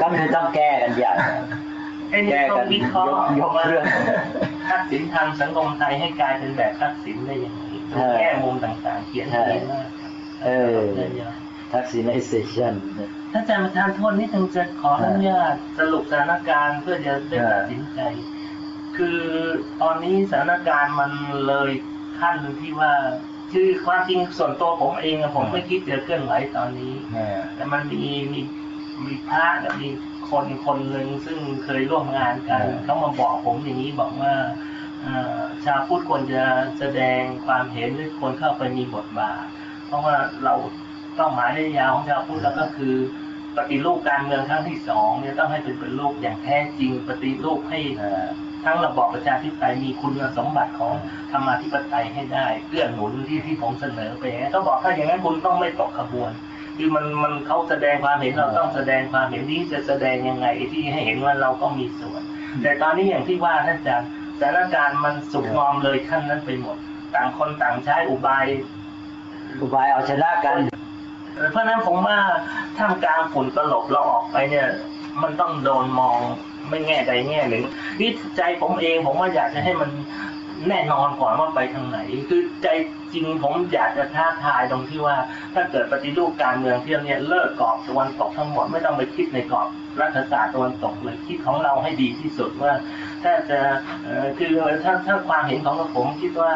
ก็คือต้องแก้กันอย่างไอ้นี่ต้องวิเคราะห์ยกยกเรื่องทักษิณทำสังคมไทยให้กลายเป็นแบบทักษิณได้ยังไง เออแก้มุมต่างๆ เขียนดีมากเออเยอะ vaccination ถ้าอาจารย์ประธานโทษนิดนึงจะขออนุญาตสรุปสถานการณ์เพื่อจะได้ตัดสินใจ คือตอนนี้สถานการณ์มันเลยขั้นที่ว่าคือความจริงส่วนตัวผมเองผมไม่คิดจะเคลื่อนไหวตอนนี้แต่มันมีมีมีพระกับมีคนคนหนึ่งซึ่งเคยร่วมงานกันเออเขามาบอกผมอย่างนี้บอกว่า ชาวพุทธควรจะแสดงความเห็นหรือควรเข้าไปมีบทบาท เพราะว่าเราต้องหมายระยะยาวของชาวพุทธแล้วก็คือปฏิรูปการเมืองครั้งที่สองเนี่ยต้องให้เป็นปฏิรูปอย่างแท้จริง ปฏิรูปให้ทั้งระบอบประชาธิปไตยมีคุณสมบัติของธรรมาธิปไตยให้ได้เกื้อหนุนที่ที่ผมเสนอไปเขาบอกถ้าอย่างนั้นคุณต้องไม่ตกขบวน คือมันมันเขาแสดงความเห็นเราต้องแสดงความเห็นที่จะแสดงยังไงที่ให้เห็นว่าเราก็มีส่วน แต่ตอนนี้อย่างที่ว่าท่านอาจารย์ สถานการณ์มันสุกงอมเลยขั้นนั้นไปหมด ต่างคนต่างใช้อุบายอุบายเอาชนะกัน เพราะฉะนั้นผมว่าท่ามกลางฝุ่นตลบเราออกไปเนี่ย มันต้องโดนมองไม่แง่ใดแง่หนึ่งนี่ใจผมเองผมว่าอยากจะให้มัน แน่นอนก่อนว่าไปทางไหน คือใจจริงผมอยากจะท้าทายตรงที่ว่า ถ้าเกิดปฏิรูปการเมืองเที่ยวเนี่ยเลิกกรอบตะวันตกทั้งหมดไม่ต้องไปคิดในกรอบรัฐศาสตร์ตะวันตกเลยคิดของเราให้ดีที่สุดว่าถ้าจะคือถ้าถ้าความเห็นของผมคิดว่า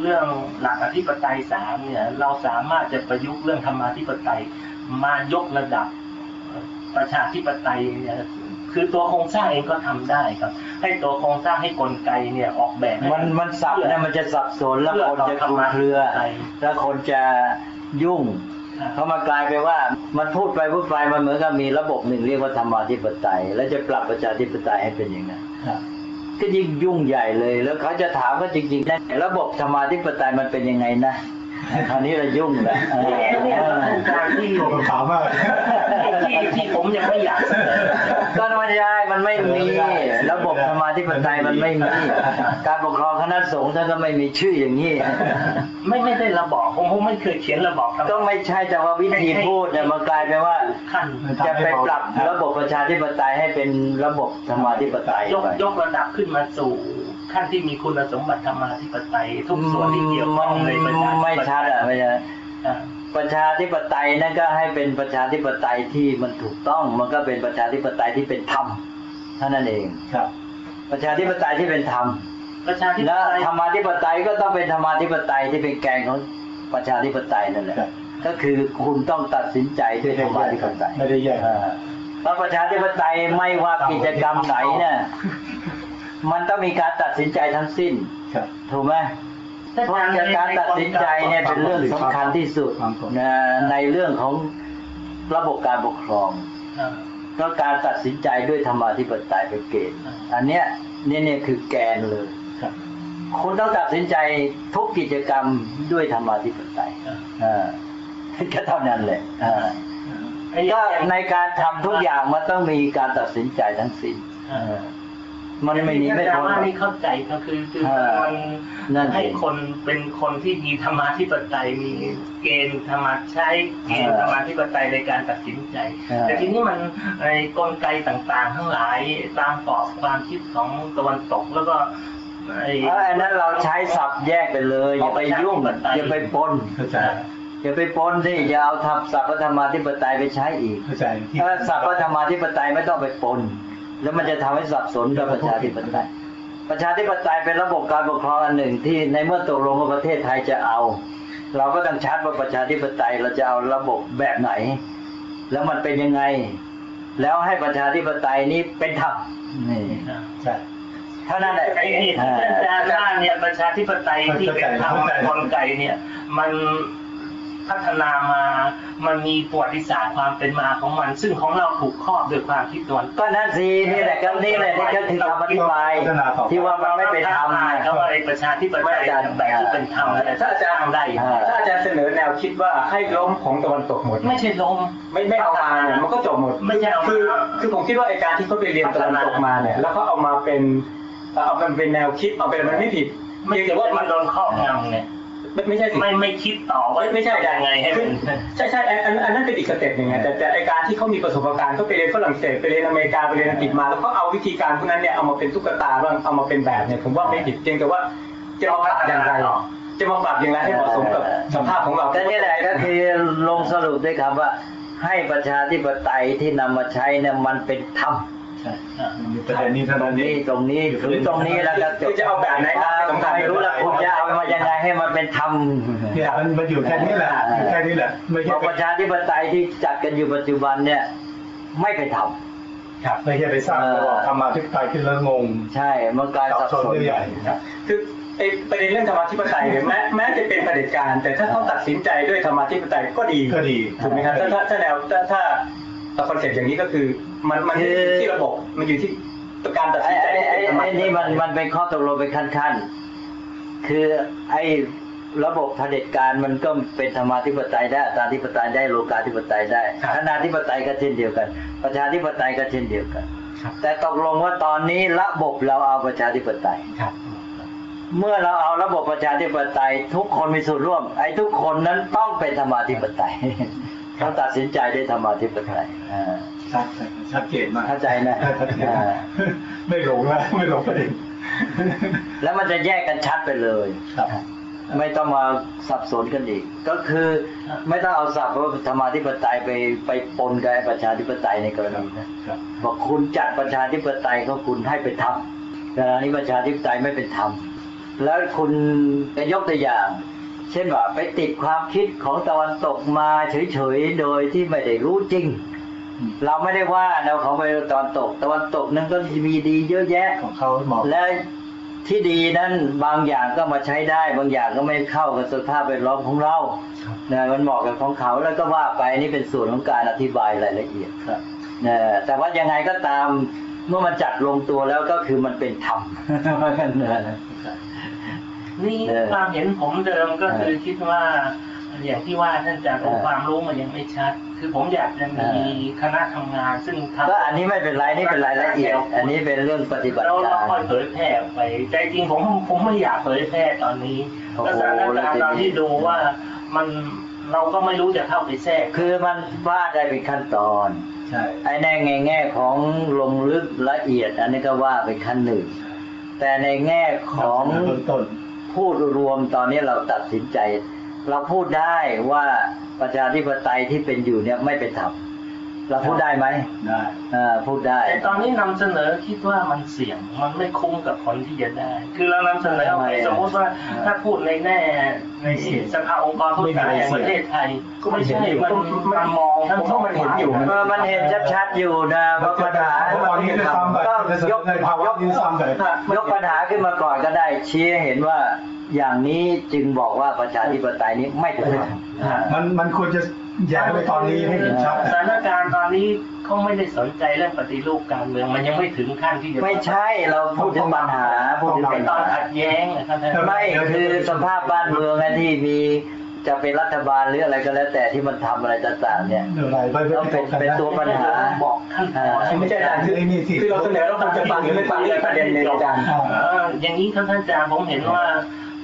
เรื่องหลักอธิปไตยสามเนี่ยเราสามารถจะประยุกต์เรื่องธรรมาธิปไตยมายกระดับประชาธิปไตยเนี่ย คือตัวโครงสร้างเองก็ทำได้ครับ ให้ตัวโครงสร้างให้กลไกเนี่ยออกแบบให้มันมันสับเนี่ยมันจะสับสนแล้วคนจะคลุมเครือแล้วคนจะยุ่งเพราะมันกลายไปนว่ามันพูดไปพูดไปมันเหมือนกับมีระบบหนึ่งเรียกว่าธรรมาธิปไตย แล้วจะปรับประชาธิปไตยให้เป็นอย่างนั้นก็ยิ่งยุ่งใหญ่เลย แล้วเขาจะถามว่าจริงๆนะระบบธรรมาธิปไตยมันเป็นยังไงนะ คราวนี้เรายุ่งแหละเออเนี่ยการที่าวมาที่ที่ผมยังไม่อยากก็ไม่ได้มันไม่มี ระบบธรรมาธิปไตยมันไม่มี การปกครองคณะสงฆ์ท่านก็ไม่มีชื่ออย่างนี้ ไม่ไม่ได้ระบอบผมผมไม่เคยเขียนระบอบก็ไม่ใช่แต่ว่าวิธีพูดเนี่ยมันกลายเป็นว่าจะไปปรับระบบประชาธิปไตยให้เป็นระบบธรรมาธิปไตยยกยกระดับขึ้นมาสู่ ขั้นที่มีคุณสมบัติธรรมาธิปไตยทุกส่วนที่เกี่ยวข้องในประชาธิปไตยไม่ชัดอะไม่ใช่อ่าประชาธิปไตยนั่นก็ให้เป็นประชาธิปไตยที่มันถูกต้อง มันก็เป็นประชาธิปไตยที่เป็นธรรมเท่านั้นเองครับ ประชาธิปไตยที่เป็นธรรมประชาธิปและไตยธรรมาธิปไตยก็ต้องเป็นธรรมาธิปไตยที่เป็นแกนของประชาธิปไตยนั่นแหละครับก็คือคุณต้องตัดสินใจด้วยธรรมาธิปไตยไม่ได้แยกอ่าเพราะประชาธิปไตยไม่ว่ากิจกรรมไหนเนี่ย มันต้องมีการตัดสินใจทั้งสิ้นครับถูกไหมเพราะการตัดสินใจเนี่ยเป็นเรื่องสำคัญที่สุดนะในเรื่องของระบบการปกครองอ่าก็การตัดสินใจด้วยธรรมาธิปไตยเป็นเกณฑ์อ่าอันเนี้ยเนี่ยเนี่ยคือแกนเลยครับคุณต้องตัดสินใจทุกกิจกรรมด้วยธรรมาธิปไตยอ่าอ่าก็เท่านั้นแหละอ่าไอ้ก็ในการทำทุกอย่างมันต้องมีการตัดสินใจทั้งสิ้นอ่าเออ มันไม่หนีไม่แต่พ้นว่านี่เข้าใจก็คือคือเออมันนั่นเองให้คนเป็นคนที่มีธรรมาธิปไตยมีเกณฑ์ธรรมาใช้เกณฑ์ธรรมาธิปไตยในการตัดสินใจเออแต่ทีนี้มันไอ้กลไกต่างๆ ทั้งหลายตามกรอบความคิดของตะวันตกแล้วก็ไอ้เพราะอันนั้นเราใช้ศัพท์แยกไปเลย อย่าไปยุ่งอย่าไปปนเข้าใจอย่าไปปนสิอย่าเอาทับศัพท์พระธรรมาธิปไตยไปใช้อีกเข้าใจที่ถ้าศัพท์พระธรรมาธิปไตยไม่ต้องไปปน แล้วมันจะทำให้สับสนกับประชาธิปไตย ประชาธิปไตยเป็นระบบการปกครองอันหนึ่งที่ในเมื่อตกลงว่าประเทศไทยจะเอา เราก็ต้องชัดว่าประชาธิปไตยเราจะเอาระบบแบบไหน แล้วมันเป็นยังไง แล้วให้ประชาธิปไตยนี้เป็นธรรมนี่ใช่เท่านั้นแหละไอ้นี่ที่ท่านอาจารย์ว่าเนี่ยประชาธิปไตยที่เป็นธรรมเข้าใจกลไกเนี่ย มัน พัฒนามา มันมีประวัติศาสตร์ความเป็นมาของมัน ซึ่งของเราถูกครอบด้วยความคิดตะวันตกก็นั่นสินี่แหละก็นี่แหละนี่ก็คือคำอธิบายที่ว่ามันไม่เป็นธรรมเขาว่าไอ้ประชาธิปไตยแบบที่เป็นธรรมเนี่ยถ้าอาจารย์ได้อ่าถ้าอาจารย์เสนอแนวคิดว่าให้ล้มของตะวันตกหมด ไม่ใช่ลมไม่ไม่เอามาเนี่ยมันก็จบหมดไม่ใช่เอามาคือคือผมคิดว่าไอการที่เขาไปเรียนตะวันตกมาเนี่ยแล้วเขาเอามาเป็นเอามันเป็นแนวคิดเอาเป็นมันไม่ผิดไม่เพียงใช่แต่ว่าว่ามัมันนโดนครอบงำเนี่ย ไม่ไม่ใช่สิไม่ไม่คิดต่อว่าไม่ไม่ใช่ยังไงให้คืมัอนใช่ใช่อันอันอันนั้นเป็นอีก step หนึ่งไงแต่แต่ไอการที่เขามีประสบการณ์เขาไปเรียนฝรั่งเศสไปเรียนอเมริกาไปเรียนอังกฤษมาแล้วเขาเอาวิธีการพวกนั้นเนี่ยเอามาเป็นตุ๊กตาบ้างเอามาเป็นแบบเนี่ยผมว่าไม่ผิดเพียงแต่ว่าจะมาปรับอย่างไรจะมาปรับอย่างไรให้เหมาะสมกับสภาพของเราก็นี่แหละก็คือลงสรุปด้วยคำว่าให้ประชาธิปไตยที่นำมาใช้เนี่ยมันเป็นธรรม ใช่มีประเด็นนี้ตเท่ารงนั้นเอนี้งตรงนี้ถึงตรงนี้แล้วจคืบจะเอาแบบไหนอ่าสำคัญไม่รู้ละคุณจะเอามายังไงให้มันเป็นธรรมเนี่ยมันมันอยู่แค่นี้แหละแค่นี้แหละไม่ใช่ประชาธิปไตยที่จัดกันอยู่ปัจจุบันเนี่ยไม่เป็นธรรมครับไม่ใช่ไปสร้างระบอบธรรมาธิปไตยขึ้นแล้วงง ใช่มันกลายสับสนใหญ่คือไอประเด็นเรื่องธรรมาธิปไตยเนี่ยแม้แม้จะเป็นประเด็จการ แต่ถ้าเขาตัดสินใจด้วยธรรมาธิปไตยก็ดีก็ดีถูกไหมครับถ้าถ้าถ้าแนวถ้า ถ้าคอนเซ็ปต์อย่างนี้ก็คือ มันมันอยู่ที่ระบบมันอยู่ที่การตัดไอ้สินใจไอ้ที่ไอ้เป็นธรรมาไอ้ธิปนี่มันไตยมันเป็นข้อตกลงเป็นขั้นๆ คือไอ้ระบบเผด็จการมันก็เป็นธรรมาธิปไตยได้อัตตาธิปไตยได้โลกาธิปไตยได้คณาธิปไตยก็เช่นเดียวกัน ประชาธิปไตยก็เช่นเดียวกัน แต่ตกลงว่าตอนนี้ระบบเราเอาประชาธิปไตยครับเมื่อเราเอาระบบประชาธิปไตย ทุกคนมีส่วนร่วม ไอ้ทุกคนนั้นต้องเป็นธรรมาธิปไตย ต้องตัดสินใจด้วยธรรมาธิปไตยอ่าชัดชัดเจนมากเข้าใจนะชัดเจนอ่าไม่หลงแล้วไม่หลงประเด็นแล้วมันจะแยกกันชัดไปเลยครับไม่ต้องมาสับสนกันอีก ก็คือไม่ต้องเอาสับว่าธรรมาธิปไตยไปไปปนกับไอ้ประชาธิปไตยในกรณีนะครับบอกคุณจัดประชาธิปไตยก็คุณให้เป็นธรรมแต่อันนี้ประชาธิปไตยไม่เป็นธรรมแล้วคุณจะยกตัวอย่าง เช่นว่าไปติดความคิดของตะวันตกมาเฉยๆ โดยที่ไม่ได้รู้จริงอืมเราไม่ได้ว่าแนวของไปตะวันตก ตะวันตกนั้นก็มีดีเยอะแยะของเขาเหมาะและที่ดีนั้นบางอย่างก็มาใช้ได้ บางอย่างก็ไม่เข้ากับสภาพแวดล้อมของเรานะมันเหมาะกับของเขาแล้วก็ว่าไปนี่เป็นส่วนของการอธิบายรายละเอียดครับนะแต่ว่ายังไงก็ตามเมื่อมันจัดลงตัวแล้วก็คือมันเป็นธรรมว่ากันนะ นี่เออความเห็นผมเดิมก็คือคิดว่าอย่างที่ว่าท่านอาจารย์บอกเออความรู้มันยังไม่ชัด คือผมอยากจะมีเออคณะทำงาน ซึ่งทำก็อันนี้ไม่เป็นไรนี่เป็นรายละเอียด อันนี้เป็นเรื่องปฏิบัติแล้วกาเรารค่อยเผยแพร่ออกไปใจจริงผมผมไม่อยากเผยแพร่ตอนนี้โอ้โหแล้วสถานการณ์แล้วทีนี้ตอนที่ดูว่ามันเราก็ไม่รู้จะเข้าไปแทรก คือมันว่าได้เป็นขั้นตอนใช่ไอ้ในแง่แง่ของลงลึกละเอียด อันนี้ก็ว่าเป็นขั้นหนึ่งแต่ในแง่ของเบื้องต้น พูดรวมตอนนี้เราตัดสินใจ เราพูดได้ว่าประชาธิปไตยที่เป็นอยู่เนี่ยไม่เป็นธรรม เราพูดได้ไหมได้อ่าพูดได้ แต่ตอนนี้นำเสนอคิดว่ามันเสี่ยง มันไม่คุ้มกับผลที่จะได้ คือเรานำเสนอออกไปทำไมอะสมมติว่าอ่าถ้าพูดในแน่ในสภาองค์กรผู้ขายแห่งประเทศไทย ก็ไม่ใช่ มันมันมองทั้งสองมันเห็นอยู่เออมันเห็นชัดๆอยู่นะเพราะปัญหาเพราะตอนนี้ด้วยซ้ำไปก็จะเสนยอกในภาวะนี้ซ้ำไปยกปัญหาขึ้นมาก่อนก็ได้ชี้ให้เห็นว่า อย่างนี้จึงบอกว่าประชาธิปไตยนี้ไม่ถูกต้องอ่ามันมันควรจะแย้งไปตอนนี้ให้เห็นชัดสถานการณ์ตอนนี้เขาไม่ได้สนใจเรื่องปฏิรูปการเมืองมันยังไม่ถึงขั้นที่จะไม่ใช่เราพูดถึงปัญหาพูดถึงไปปัญตอนหาขัดแย้งนะครับท่านไม่คือสภาพบ้านเมืองอะที่มีจะเป็นรัฐบาลหรืออะไรก็แล้วแต่ที่มันทำอะไรต่างๆเนี่ยเดี๋ยวอะไรไปต้องเป็นเป็นตัวปัญหาบอกขั้นตอนไม่ใช่อาจารย์คือคือเราเสนอเราควรจะฟังหรือไม่ฟังเรื่องประเด็นในอาจารย์เอ่ออย่างนี้ครับท่านอาจารย์ผมเห็นว่า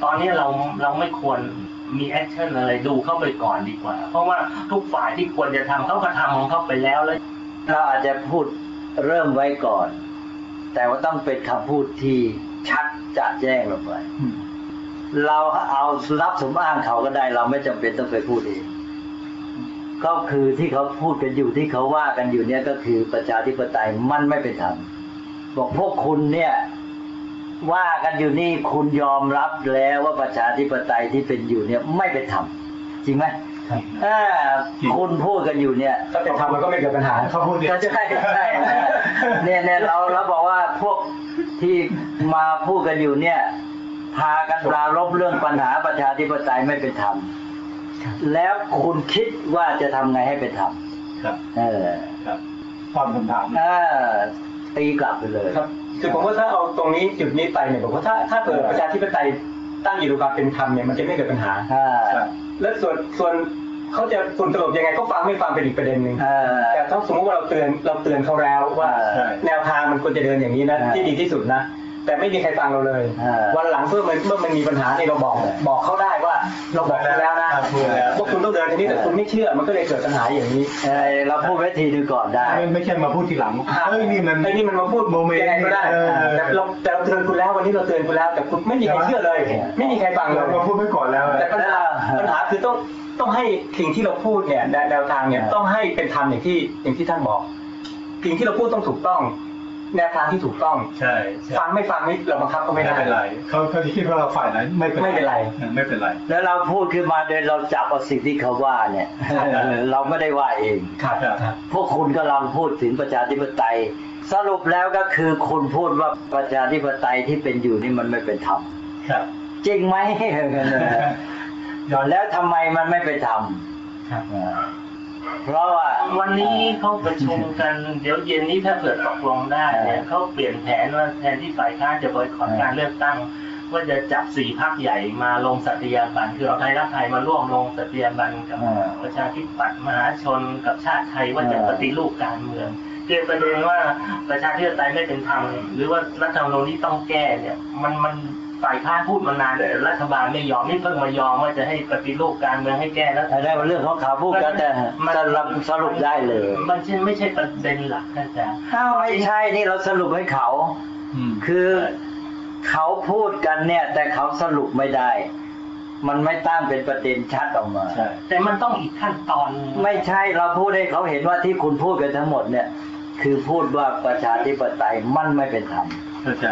ตอนนี้เราเราไม่ควรมี action อะไรดูเข้าไปก่อนดีกว่า เพราะว่าทุกฝ่ายที่ควรจะทำเขาก็ทำของเขาไปแล้วแล้วเราอาจจะพูดเริ่มไว้ก่อน แต่ว่าต้องเป็นคำพูดที่ชัดจะแจ้งลงไปเราเอารับสมอ้างเขาก็ได้ เราไม่จำเป็นต้องไปพูดเองก็คือที่เขาพูดกันอยู่ที่เขาว่ากันอยู่เนี่ยก็คือประชาธิปไตยมันไม่เป็นธรรมบอกพวกคุณเนี่ย ว่ากันอยู่นี่คุณยอมรับแล้วว่าประชาธิปไตยที่เป็นอยู่เนี่ยไม่เป็นธรรมจริงไหมอ่าคุณพูดกันอยู่เนี่ยถ้าเป็นธรรมมันก็ไม่เกิดปัญหาเขาพูดเนี่ยก็ใช่ใช่เนี่ยเนี่ยเราเราบอกว่าพวกที่มาพูดกันอยู่เนี่ย พากันปรารบเรื่องปัญหาประชาธิปไตยไม่เป็นธรรมแล้วคุณคิดว่าจะทำไงให้เป็นธรรมครับ เออ ครับความคำถามเออตีกลับไปเลยครับ คือผมว่าถ้าเอาตรงนี้จุดนี้ไปเนี่ยผมว่าถ้าถ้าเกิดประชาธิปไตยตั้งอยู่ในความเป็นธรรมเนี่ยมันจะไม่เกิดปัญหาอ่าครับและส่วนส่วนเขาจะฝุ่นตลบยังไงก็ฟังไม่ฟังเป็นอีกประเด็นหนึ่งเออแต่ถ้าสมมติว่าเราเตือนเราเตือนเขาแล้วว่าใช่แนวทางมันควรจะเดินอย่างนี้นะใช่ที่ดีที่สุดนะ แต่ไม่มีใครฟังเราเลยอ่าวันหลังเพื่อมันเมื่อมันมีปัญหาเนี่ยเราบอกบอกเขาได้ว่าเราบอกคุณแล้วนะพูดแล้วพวกคุณต้องเดินทีนี้แต่คุณไม่เชื่อมันก็เลยเกิดปัญหาอย่างนี้เออเราพูดไว้ทีดูก่อนได้ไม่ไม่ใช่มาพูดทีหลังเอ้ยนี่มันไอ้นี่มันมาพูดโมเมนต์ยังไงก็ได้เออแต่เราแต่เราเตือนคุณแล้ววันนี้เราเตือนคุณแล้ว แต่คุณไม่มีใครเชื่อเลย ไม่มีใครฟังเลเรายเราพูดไว้ก่อนแล้วแต่ปัญหาปัญหาคือต้องต้องให้สิ่งที่เราพูดเนี่ยแนวแนวทางเนี่ยอ่าต้องให้เป็นธรรมอย่างที่อย่างที่ท่านบอกสิ่งที่เราพูดต้องถูกต้อง แนวทางที่ถูกต้อง ใช่ใช่ฟังไม่ฟังนี่เราบังคับก็ไม่ไม่ได้ เป็นไรเขาเขาจะคิดว่าเราฝ่ายไหนไม่เป็นไม่เป็นไร ออไม่เป็นไร แล้วเราพูดขึ้นมาโดยเราจับเอาสิ่งที่เขาว่าเนี่ย เราไม่ได้ว่าเอง ครับครับ พวกคุณกำลังพูดถึงประชาธิปไตย สรุปแล้วก็คือคุณพูดว่าประชาธิปไตยที่เป็นอยู่นี่มันไม่เป็นธรรมครับ จริงไหมย้อนแล้วทำไมมันไม่เป็นธรรมครับ อ่า เพราะว่าวันนี้เขาประชุมกัน เดี๋ยวเย็นนี้ถ้าเกิดตกลงได้เนี่ยเขาเปลี่ยนแผนว่าแทนที่ฝ่ายค้านจะบอยคอรการเลือกตั้งว่าจะจับสี่พักใหญ่มาลงสัตยาบันคือเอาไทยรักไทยมาร่วมลงสัตยาบันกับอ่าประชาธิปัตย์มหาชนกับชาติไทยว่าจะอ่าปฏิรูปการเมืองเกี่ยวประเด็นว่าประชาธิปไตยไม่เป็นธรรมหรือว่ารัฐธรรมนูญที่ต้องแก้เนี่ย มันมัน ฝ่ายค้านพูดมานานแต่รัฐบาลไม่ยอมนี่เพิ่งมายอมว่าจะให้ปฏิรูปการเมืองให้แก้แล้วอันนั้นเป็นเรื่องของเขาพูดกันแต่สรุปสรุปได้เลย มันใช่ไม่ใช่ประเด็นหลักท่านอาจารย์อ้าวไม่ใช่นี่เราสรุปให้เขาอืมคือเขาพูดกันเนี่ย แต่เขาสรุปไม่ได้ มันไม่ตั้งเป็นประเด็นชัดออกมาใช่แต่มันต้องอีกขั้นตอนหนึ่งไม่ใช่เราพูดให้เขาเห็นว่าที่คุณพูดกันทั้งหมดเนี่ย คือพูดว่าประชาธิปไตยมันไม่เป็นธรรม เข้าใจ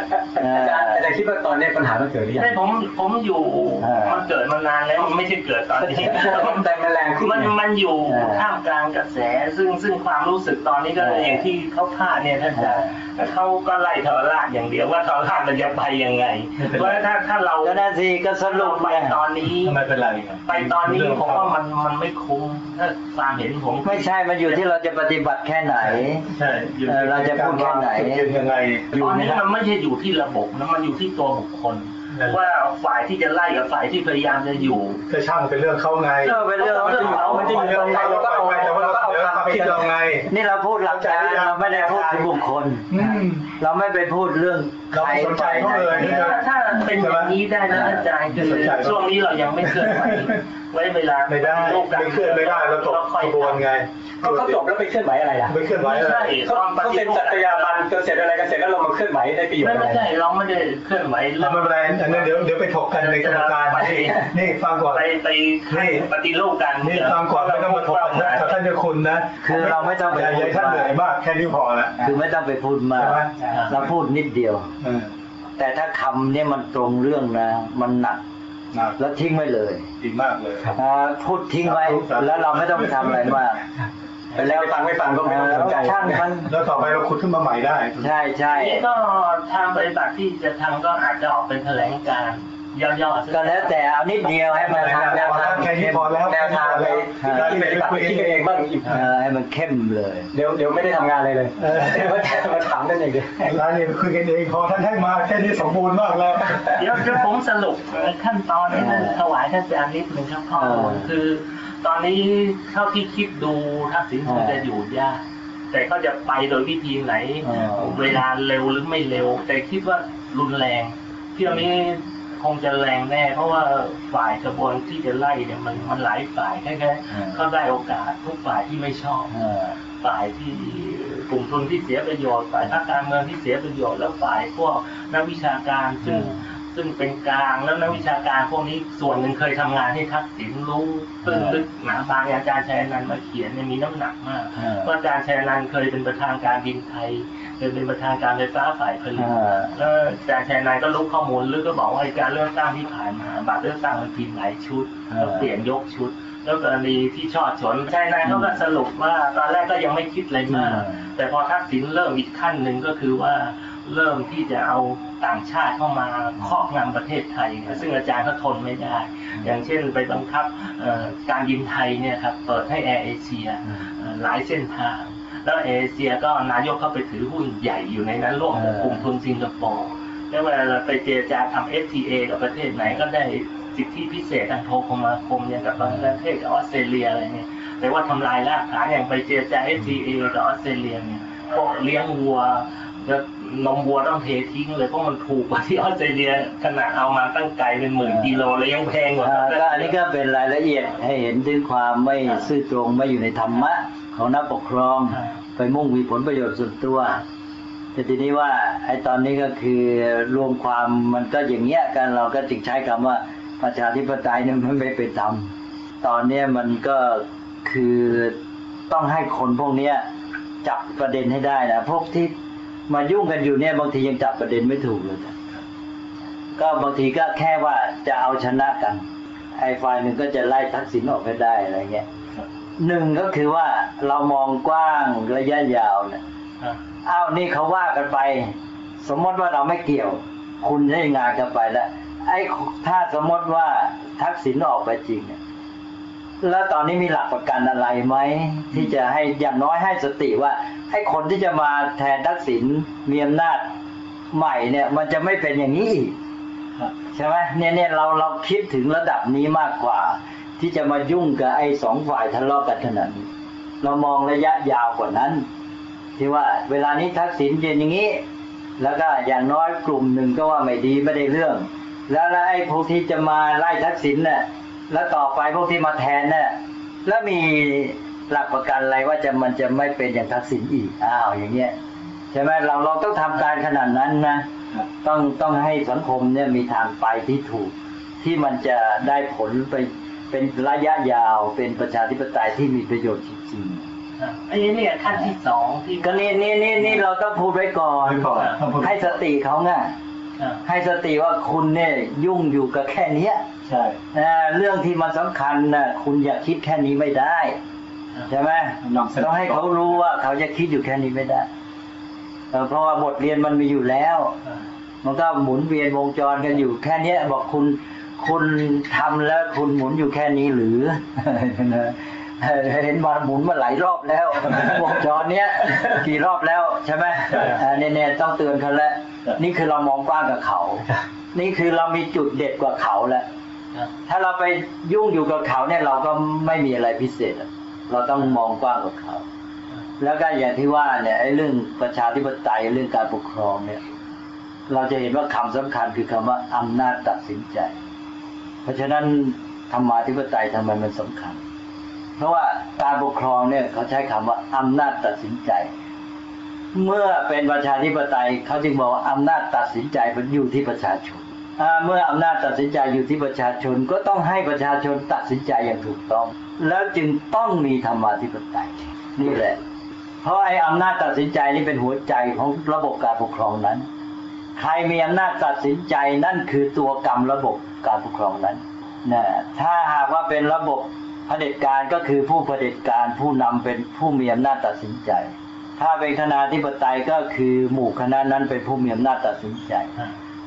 อาจารย์อาจารย์คิดว่าตอนนี้ปัญหามันเกิดหรือยังไม่ผมผมอยู่อ่ามัมันเกิดมานานแล้วมันไม่ใช่เกิดตอนนี้แต่มันแรงขึ้นมันไงมันอยู่อ่าท่ามกลางกระแสซึ่งซึ่งความรู้สึกตอนนี้ก็อ่าอย่างที่เขาพาดเนี่ยท่านอาจารย์เขาก็ไล่ทรราชอย่างเดียวว่าทรราชมันจะไปยังไงว่าถ้าถ้าเราก็น่าสิก็สรุเราปไปไงตอนนี้ไม่เป็นไรครับไปตอนนี้ผมว่ามันมันไม่คุ้มถ้าความเห็นผมไม่ใช่มันอยู่ที่เราจะปฏิบัติแค่ไหนใช่อยู่เออเราจะพูดแค่ไหนยืนยังไงอยู่ตอนในนี้มันไม่ใช่อยู่ที่ระบบนะมันอยู่ที่ตัวบุคคลนั่นแหละว่าฝ่ายที่จะไล่กับฝ่ายที่พยายามจะอยู่ก็ช่างเป็นเรื่องเขาไงก็เป็นเรื่องของเขามันจะอยู่ตรงไหนเราก็เอาไปแต่ว่าเราเสนอความคิดเราไง นี่เราพูดหลักการเราไม่ได้พูดถึงบุคคลอืมเราไม่ไปพูดเรื่องเราไม่สนใจเขาเลยถ้าถ้าเป็นอย่างนี้ได้นะอาจารย์คือช่วงนี้เรายังไม่เคลื่อนไหวไว้เวลาไม่ได้ไม่เคลื่อนไม่ได้เราตกขบวนไงเขาเขาจบแล้วไปเคลื่อนไหวอะไรล่ะไม่เคลื่อนไหวไม่อะไรใช่เขาเขาเซ็นจัตยาบันจนเสร็จอะไรกันเสร็จแล้วเรามาเคลื่อนไหวได้ประโยชไม่น์อะไม่ไรใช่เราไม่ได้เคลื่อนไหวทำอะไรอันนั้นเดี๋ยวเดี๋ยวไปถกกันในกรรมการนี่นี่ฟังก่อนไปไปปฏิรูปการเมืนี่องฟังก่อนไม่ต้องมาถกกันนะกับท่านเจ้าคุณนะคือเราไม่ต้องไปอย่าอย่าท่านเหนื่อยมากแค่นี้พอละคือไม่ต้องไปพูดมากใช่ไหมเราพูดนิดเดียวเออแต่ถ้าคำเนี่ยมันตรงเรื่องนะ มันหนักหนักแล้วทิ้งไว้เลยดีมากเลยอ่าพูดทิ้งไว้ แล้วเราไม่ต้องไปทำอะไรมากแล้วไปฟังไม่ฟังก็ไม่ต้องสนใจช่างมันแล้วต่อไปเราขุดขึ้นมาใหม่ได้ ใช่ใช่นี่ก็ทางบริษัทที่จะทำก็อาจจะออกเป็นแถลงการ ณ์ย่อๆก็แล้วแต่เอานิดเดียวให้มันแนวแนวทาทางงแค่นี้พอแล้วแนวทางไปที่ปฏิบัติไปคิดกันเองบ้างอีกเออให้มันเข้มเลย เดี๋ยวเดี๋ยวไม่ได้ทำงานอะไรเลยเดี๋ยวมาถามกันเองเดียวร้านนี้คุยกันเองพอท่านให้มาแค่นี้สมบูรณ์มากแล้วเดี๋ยวเดี๋ยวผมสรุปขั้นตอนนี้นะถวายท่านอาจารย์นิดหนึ่งครับข้อมูลเออคือ ตอนนี้เท่าที่คิดดูทักษิณคงจะอยู่ยากแต่ก็จะไปโดยวิธีไหนเออเวลาเร็วหรือไม่เร็ว แต่คิดว่ารุนแรงเที่ยวนี้ คงจะแรงแน่ เพราะว่าฝ่ายกระบวนที่จะไล่เนี่ยมันมันหลายฝ่ายแค่แค่เขาได้โอกาสทุกฝ่ายที่ไม่ชอบเออฝ่ายที่กลุ่มทุนที่เสียประโยชน์ฝ่ายภาคการเมืองที่เสียประโยชน์แล้วฝ่ายพวกนักวิชาการซึ่ง ซึ่งเป็นกลางแล้วนักวิชาการพวกนี้ส่วนหนึ่งเคยทำงานให้ทักษิณรู้ซึ่งลึกหนาบางอย่างอาจารย์ชัยอนันต์มาเขียนเนี่ยมีน้ำหนักมากเออว่าอาจารย์ชัยอนันต์เคยเป็นประธานการบินไทยเคยเป็นประธานการไฟฟ้าฝ่ายผลิตเออแล้วอาจารย์ชัยอนันต์ก็รู้ข้อมูลลึกก็บอกว่าไอ้การเลือกตั้งที่ผ่านมาบัตรเลือกตั้งมันพิมพ์หลายชุดเออแล้วเปลี่ยนยกชุดแล้วกรณีที่ชอดฉนชัยนายเขาก็สรุปว่าตอนแรกก็ยังไม่คิดอะไรมาก แต่พอทักษิณเริ่มอีกขั้นหนึ่งก็คือว่า เริ่มที่จะเอาต่างชาติเข้ามาครอบงำประเทศไทยเนี่ยซึ่งอาจารย์ก็ทนไม่ได้ อย่างเช่นไปบังคับเอ่อการบินไทยเนี่ยครับเปิดให้แอร์เอเชียหลายเส้นทาง แล้วแอร์เอเชียก็นายกเข้าไปถือหุ้นใหญ่อยู่ในนั้นร่วมกับกลุ่มทุนสิงคโปร์แล้วเวลาเราไปเจรจาทำ FTA กับประเทศไหนก็ได้สิทธิพิเศษทางโทรคมนาคมอย่างกับบางประเทศกับออสเตรเลียอะไรเนี่ยแต่ว่าทำลายรากฐานอย่างไปเจรจา FTA กับออสเตรเลียเนี่ยพวกเลี้ยงวัวแล้ว นมวัวต้องเททิ้งเลยเพราะมันถูกกว่าที่ออสเตรเลียขนาดเอามาตั้งไกลเป็นหมื่นกิโลแล้วยังแพงกว่าอ่าก็อันนี้ก็เป็นรายละเอียดให้เห็นถึงความไม่ซื่อตรงไม่อยู่ในธรรมะของนักปกครอง ไปมุ่งมีผลประโยชน์ส่วนตัวแต่ทีนี้ว่าไอ้ตอนนี้ก็คือรวมความมันก็อย่างเงี้ยกันเราก็จึงใช้คำว่าประชาธิปไตยเนี่ยมันไม่เป็นธรรมตอนเนี้ยมันก็คือต้องให้คนพวกเนี้ยจับประเด็นให้ได้นะพวกที่ มายุ่งกันอยู่เนี่ยบางทียังจับประเด็นไม่ถูกเลยก็บางทีก็แค่ว่าจะเอาชนะกันไอ้ฝ่ายหนึ่งก็จะไล่ทักษิณออกให้ได้อะไรเงี้ยหนึ่งก็คือว่าเรามองกว้างระยะยาวเนี่ยอ้าวนี่เขาว่ากันไป สมมติว่าเราไม่เกี่ยว คุณได้งานกันไปแล้วไอ้ถ้าสมมติว่าทักษิณออกไปจริงเนี่ยแล้วตอนนี้มีหลักประกันอะไรไหมที่จะให้อย่างน้อยให้สติว่า ไอ้คนที่จะมาแทนทักษิณมีอำนาจใหม่เนี่ย มันจะไม่เป็นอย่างนี้อีกใช่ไหมเนี่ยเนี่ยเราเราคิดถึงระดับนี้มากกว่า ที่จะมายุ่งกับไอ้สองฝ่ายทะเลาะกันขนาดนี้เรามองระยะยาวกว่านั้น ที่ว่าเวลานี้ทักษิณเป็นอย่างนี้ แล้วก็อย่างน้อยกลุ่มหนึ่งก็ว่าไม่ดีไม่ได้เรื่อง แล้วแล้วไอ้พวกที่จะมาไล่ทักษิณเนี่ยแล้วต่อไปพวกที่มาแทนเนี่ยแล้วมี หลักประกันอะไรว่าจะมันจะไม่เป็นอย่างทักษิณอีกอ้าวอย่างเงี้ยใช่ไหมเราเราต้องทำการขนาดนั้นนะต้องต้องให้สังคมเนี่ยมีทางไปที่ถูก ที่มันจะได้ผลไปเป็นระยะยาวเป็นประชาธิปไตยที่มีประโยชน์จริงครับอันนี้เนี่ยขั้นที่สองที่ๆก็นี่นี่นี่นี่เราต้องพูดไว้ก่อนไว้ก่อนต้องพูดให้สติเขาไงครับให้สติว่าคุณเนี่ยยุ่งอยู่กับแค่เนี้ยใช่นะเรื่องที่มันสำคัญนะคุณอย่าคิดแค่นี้ไม่ได้ ใช่ไหมต้องให้เขารู้ว่าเขาจะคิดอยู่แค่นี้ไม่ได้เออเพราะว่าบทเรียนมันมีอยู่แล้ว มันก็หมุนเวียนวงจรกันอยู่ แค่เนี้ยบอกคุณคุณทำแล้วคุณหมุนอยู่แค่นี้หรือเห็นมาหมุนมาหลายรอบแล้ววงจรเนี้ยกี่รอบแล้วใช่ไหมอ่าเนี่ยๆต้องเตือนเขาแล้วนี่คือเรามองกว้างกับเขา นี่คือเรามีจุดเด็ดกว่าเขาแล้วถ้าเราไปยุ่งอยู่กับเขาเนี่ยเราก็ไม่มีอะไรพิเศษอะ เราต้องมองกว้างกว่าเขา แล้วก็อย่างที่ว่าเนี่ยไอ้เรื่องประชาธิปไตยเรื่องการปกครองเนี่ย เราจะเห็นว่าคำสำคัญคือคำว่าอำนาจตัดสินใจ เพราะฉะนั้นธรรมาธิปไตยทำไมมันสำคัญ เพราะว่าการปกครองเนี่ยเขาใช้คำว่าอำนาจตัดสินใจ เมื่อเป็นประชาธิปไตยเขาจึงบอกว่าอำนาจตัดสินใจมันอยู่ที่ประชาชนอ่าเมื่ออำนาจตัดสินใจอยู่ที่ประชาชนก็ต้องให้ประชาชนตัดสินใจอย่างถูกต้อง แล้วจึงต้องมีธรรมาธิปไตยนี่แหละ เพราะไอ้อำนาจตัดสินใจนี่เป็นหัวใจของระบบการปกครองนั้น ใครมีอำนาจตัดสินใจนั่นคือตัวกรรมระบบการปกครองนั้นนะถ้าหากว่าเป็นระบบเผด็จการก็คือผู้เผด็จการผู้นำเป็นผู้มีอำนาจตัดสินใจ ถ้าเป็นคณะธิปไตยก็คือหมู่คณะนั้นเป็นผู้มีอำนาจตัดสินใจ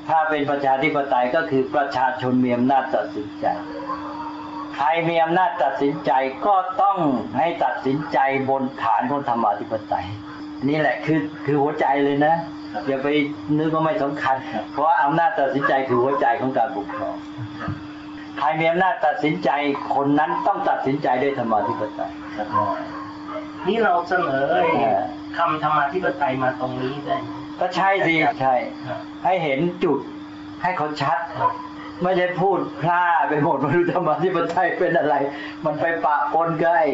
ถ้าเป็นประชาธิปไตยก็คือประชาชนมีอำนาจตัดสินใจ ใครมีอำนาจตัดสินใจก็ต้องให้ตัดสินใจบนฐานของธรรมาธิปไตย นี่แหละคือคือหัวใจเลยนะอย่าไปนึกว่าไม่สำคัญ เพราะว่าอำนาจตัดสินใจคือหัวใจของการปกครองใครมีอำนาจตัดสินใจคนนั้นต้องตัดสินใจด้วยธรรมาธิปไตยนี่เราเสนอไอ้เออคำธรรมาธิปไตยมาตรงนี้ได้ไหมก็ใช่สิใช่ครับให้เห็นจุดให้เขาชัด ไม่ใช่พูดพร่าไปหมดไม่รู้ธรรมาธิปไตยเป็นอะไร มันไปปะปนกับไอ้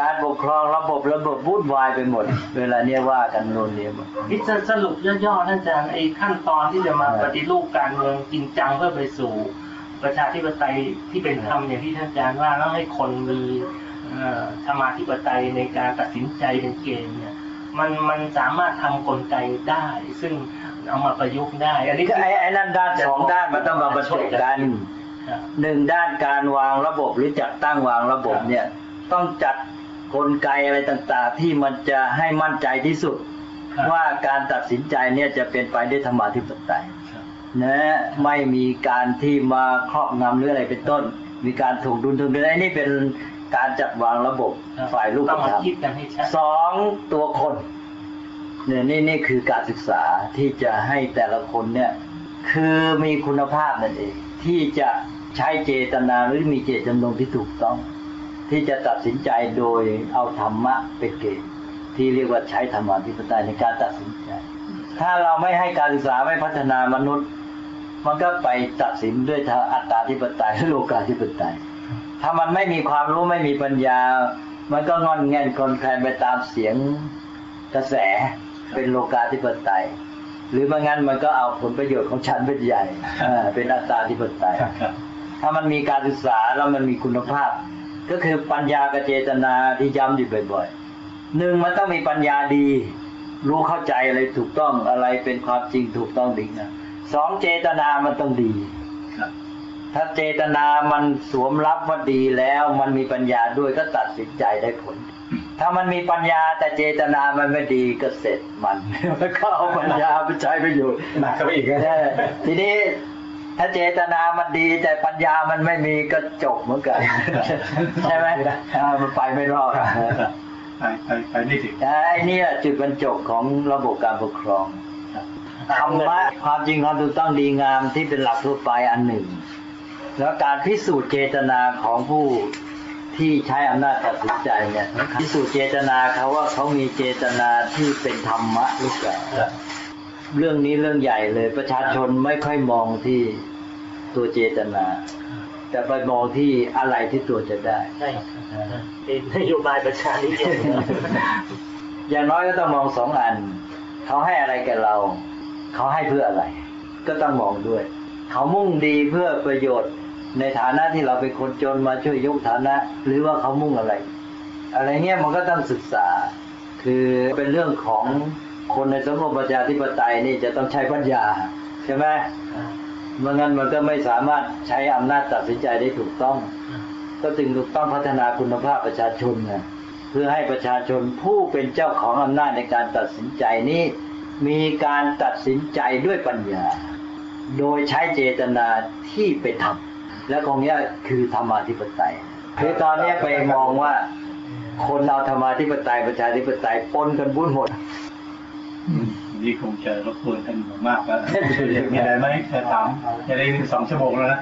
การปกครองระบบระบบวุ่นวายไปหมด เวลาเนี้ยว่ากันโน่นเนี่ยมดที่จะสรุปย่อๆท่านอาจารย์ไอ้ขั้นตอนที่จะมาปฏิรูปการเมืองจริงจังเพื่อไปสู่ประชาธิปไตยที่เป็นธรรมอย่างที่ท่านอาจารย์ว่าแล้วให้คนมีธรรมาธิปไตยในการตัดสินใจเป็นเกณฑ์เนี่ยมันมันสามารถทำกลไกได้ ซึ่ง เอามาประยุกต์ได้ อันนี้ก็ไอ้ไอ้นั่นด้านสองด้านมันต้องมาบรรจบกันครับหนึ่งด้านการวางระบบหรือจัดตั้งวางระบบเนี่ย ต้องจัดกลไกอะไรต่าง ๆ ที่มันจะให้มั่นใจที่สุดครับว่าการตัดสินใจเนี่ยจะเป็นไปด้วยธรรมาธิปไตยครับนะไม่มีการที่มาครอบงำหรืออะไรเป็นต้น มีการถูกดุลถูกดุลไอ้นี่เป็นการจัดวางระบบครับฝ่ายลูกต้องมาธรรมคิดกันให้ชัดสองตัวคน เนี่ยนี่นี่คือการศึกษาที่จะให้แต่ละคนเนี่ยคือมีคุณภาพนั่นเองที่จะใช้เจตนาหรือมีเจตจำนงที่ถูกต้อง ที่จะตัดสินใจโดยเอาธรรมะเป็นเกณฑ์ที่เรียกว่าใช้ธรรมาธิปไตยในการตัดสินใจ ถ้าเราไม่ให้การศึกษาไม่พัฒนามนุษย์ มันก็ไปตัดสินด้วยทางอัตตาธิปไตยหรือโลกาธิปไตย ถ้ามันไม่มีความรู้ไม่มีปัญญา มันก็งอนแงนคลอนแคลนไปตามเสียงกระแส เป็นโลกาธิปไตย หรือไม่งั้นมันก็เอาผลประโยชน์ของฉันเป็นใหญ่อ่าเป็นอัตตาธิปไตย ถ้ามันมีการศึกษาแล้วมันมีคุณภาพ ก็คือปัญญากับเจตนาที่ย้ำอยู่บ่อยๆหนึ่งมันต้องมีปัญญาดี รู้เข้าใจอะไรถูกต้องอะไรเป็นความจริงถูกต้องดีนะสองเจตนามันต้องดีครับถ้าเจตนามันสวมรับว่าดีแล้ว มันมีปัญญาด้วยก็ตัดสินใจได้ผล ถ้ามันมีปัญญาแต่เจตนามันไม่ดีก็เสร็จมันแล้วก็เอาปัญญาไปใช้ประโยชน์หนักเข้าไปอีกนะเออทีนี้ถ้าเจตนามันดีแต่ปัญญามันไม่มีก็จบเหมือนกันใช่ไหมอ่ามันไปไม่รอดไปไปไปไม่ถึงไอ้นี่แหละจุดบรรจบของระบบการปกครองธรรมะความจริงความถูกต้องดีงามที่เป็นหลักทั่วไปอันหนึ่ง แล้วการพิสูจน์เจตนาของผู้ ที่ใช้อำนาจตัดสินใจเนี่ยพิสูจน์เจตนาเขาว่าเขามีเจตนาที่เป็นธรรมะหรือเปล่าเรื่องนี้เรื่องใหญ่เลย ประชาชนไม่ค่อยมองที่ตัวเจตนา แต่ไปมองที่อะไรที่ตัวจะได้ใช่ครับเป็นนโยบายประชานิยมอย่างน้อยก็ต้องมองสองอัน เขาให้อะไรแก่เรา เขาให้เพื่ออะไร ก็ต้องมองด้วย เขามุ่งดีเพื่อประโยชน์ ในฐานะที่เราเป็นคนจนมาช่วยยกฐานะ หรือว่าเขามุ่งอะไร อะไรเงี้ยมันก็ต้องศึกษา คือเป็นเรื่องของคนในสังคมประชาธิปไตยนี่จะต้องใช้ปัญญาใช่ไหมเมื่องั้นมันก็ไม่สามารถใช้อำนาจตัดสินใจได้ถูกต้อง ก็จึงต้องพัฒนาคุณภาพประชาชนไงเพื่อให้ประชาชนผู้เป็นเจ้าของอำนาจในการตัดสินใจนี้มีการตัดสินใจด้วยปัญญา โดยใช้เจตนาที่เป็นธรรม และตรงเนี้ยคือธรรมาธิปไตยคือตอนเนี้ยไปมองว่า คนเอาธรรมาธิปไตยประชาธิปไตยปนกันวุ่นหมดนี่คงจะรบกวนท่านมากแล้วมีอะไรไหมจะถามจะได้สองชั่วโมงแล้วนะ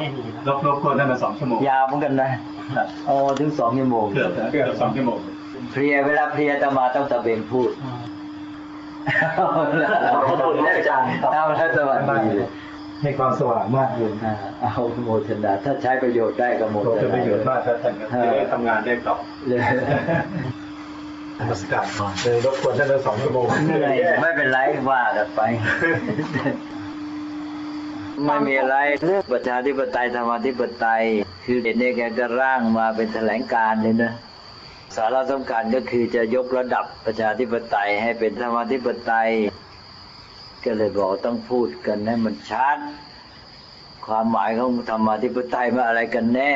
ไม่มีรบรบกวนท่านมาสองชั่วโมงยาวเหมือนกันนะโอ้ถึงสองชั่วโมงเกือบนะเกือบสองชั่วโมงเพลียเวลาเพลียจะมาต้องตะเบงพูดขอบคุณนะอาจารย์เอาแล้วสวัสดี ให้ความสว่างมากเลยอ่าเอาโมทนาถ้าใช้ประโยชน์ได้ก็โมทเรานาจะประโยชน์มากถ้าท่านจะได้ทำงานได้ต่อเลยนมัสการเลยรบกวนท่านสองชั่วโมงเหนื่อยไม่เป็นไรว่ากันไปไม่มีอะไรเรื่องประชาธิปไตยธรรมาธิปไตย คือเด็กเนี่ยแกก็ร่างมาเป็นแถลงการณ์เลยนะสาระสำคัญก็คือจะยกระดับประชาธิปไตยให้เป็นธรรมาธิปไตย ก็เลยบอกต้องพูดกันให้มันชัด ความหมายของธรรมาธิปไตยมาอะไรกันแน่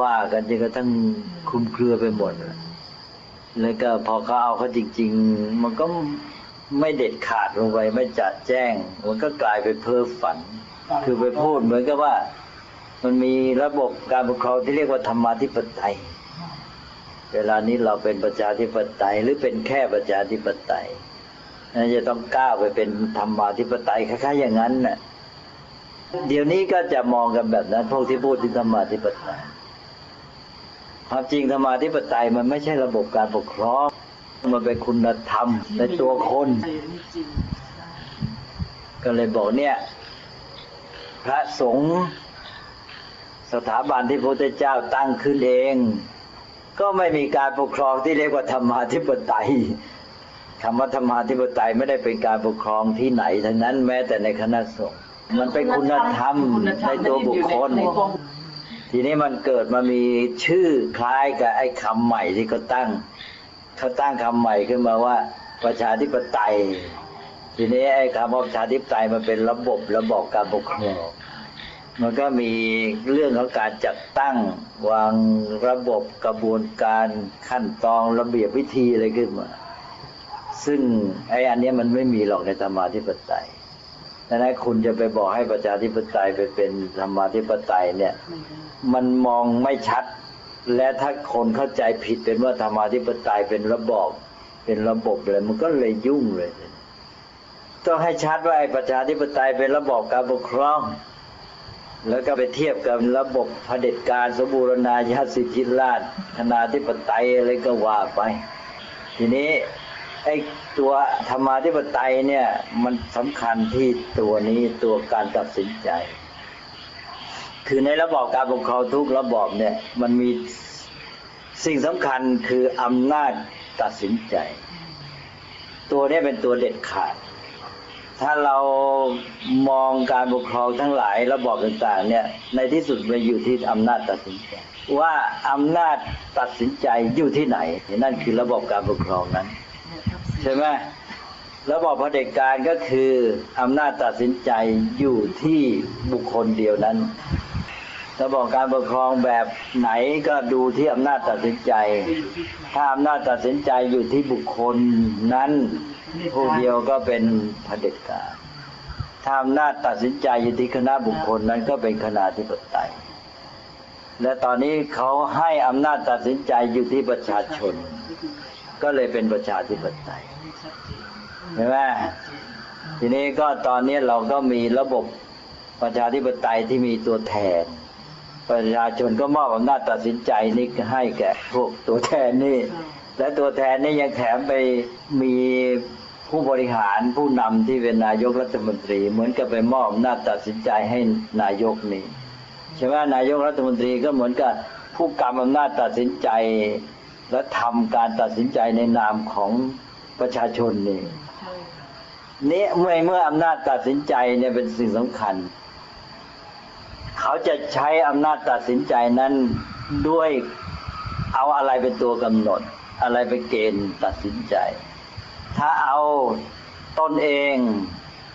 ว่ากันจนกระทั่งคุมเครือไปหมด แล้วก็พอเขาเอาเขาจริง ๆ มันก็ไม่เด็ดขาดลงไปไม่จัดแจ้ง มันก็กลายเป็นเพ้อฝัน คือไปพูดเหมือนกับว่า มันมีระบบการปกครองที่เรียกว่าธรรมาธิปไตย เวลานี้เราเป็นประชาธิปไตยหรือเป็นแค่ประชาธิปไตย น่าจะต้องก้าวไปเป็นธรรมาธิปไตยคล้ายๆอย่างนั้นน่ะเดี๋ยวนี้ก็จะมองกันแบบนั้น พวกที่พูดถึงธรรมาธิปไตยความจริงธรรมาธิปไตยมันไม่ใช่ระบบการปกครอง มันเป็นคุณธรรมในตัวคน ก็เลยบอกเนี่ย พระสงฆ์สถาบันที่พระพุทธเจ้าตั้งขึ้นเอง ก็ไม่มีการปกครองที่เรียกว่าธรรมาธิปไตย คำว่าธรรมาธิปไตยไม่ได้เป็นการปกครองที่ไหนทั้งนั้นแม้แต่ในคณะสงฆ์มันเป็นคุณธรรมในตัวบุคคล ทีนี้มันเกิดมามีชื่อคล้ายกับไอ้คำใหม่ที่เขาตั้งเขาตั้งคำใหม่ขึ้นมาว่าประชาธิปไตย ทีนี้ไอ้คำว่าประชาธิปไตยมันเป็นระบบระบอบการปกครองมันก็มีเรื่องของการจัดตั้งวางระบบกระบวนการขั้นตอนระเบียบวิธีอะไรขึ้นมา ซึ่งไอ้อันนี้มันไม่มีหรอกในธรรมาธิปไตยดังนั้นคุณจะไปบอกให้ประชาธิปไตยไปเป็นธรรมาธิปไตยเนี่ย มันมองไม่ชัด และถ้าคนเข้าใจผิดเป็นว่าธรรมาธิปไตยเป็นระบอบเป็นระบบเลยมันก็เลยยุ่งเลยต้องให้ชัดว่าไอ้ประชาธิปไตยเป็นระบอบการปกครอง แล้วก็ไปเทียบกับระบบเผด็จการสมบูรณาญาสิทธิราชย์คณาธิปไตยอะไรก็ว่าไป ทีนี้ ไอ้ตัวธรรมาธิปไตยเนี่ยมันสำคัญที่ตัวนี้ตัวการตัดสินใจ คือในระบอบการปกครองทุกระบอบเนี่ยมันมีสิ่งสำคัญคืออำนาจตัดสินใจ ตัวนี้เป็นตัวเด็ดขาด ถ้าเรามองการปกครองทั้งหลายระบอบต่างๆเนี่ยในที่สุดมันอยู่ที่อำนาจตัดสินใจ ว่าอำนาจตัดสินใจอยู่ที่ไหนนั่นคือระบบการปกครองนั้น ใช่ไหมระบอบเผด็จการก็คืออำนาจตัดสินใจอยู่ที่บุคคลเดียวนั้นระบอบการปกครองแบบไหนก็ดูที่อำนาจตัดสินใจ ถ้าอำนาจตัดสินใจอยู่ที่บุคคลนั้นผู้เดียวก็เป็นเผด็จการ ถ้าอำนาจตัดสินใจอยู่ที่คณะบุคคลนั้นก็เป็นคณะธิปไตย และตอนนี้เขาให้อำนาจตัดสินใจอยู่ที่ประชาชน ก็เลยเป็นประชาธิปไตยเห็นไหมทีนี้ก็ตอนนี้เราก็มีระบบประชาธิปไตยที่มีตัวแทน ประชาชนก็มอบอำนาจตัดสินใจนี้ให้แก่พวกตัวแทนนี่ และตัวแทนนี่ยังแถมไปมีผู้บริหารผู้นำที่เป็นนายกรัฐมนตรี เหมือนกับไปมอบอำนาจตัดสินใจให้นายกนี่ใช่ไหมนายกรัฐมนตรีก็เหมือนกับผู้กำอำนาจตัดสินใจ และทำการตัดสินใจในนามของประชาชนนี่นี่เมื่อเมื่ออำนาจตัดสินใจเนี่ยเป็นสิ่งสำคัญ เขาจะใช้อำนาจตัดสินใจนั้นด้วยเอาอะไรเป็นตัวกำหนด อะไรเป็นเกณฑ์ตัดสินใจ ถ้าเอาตนเอง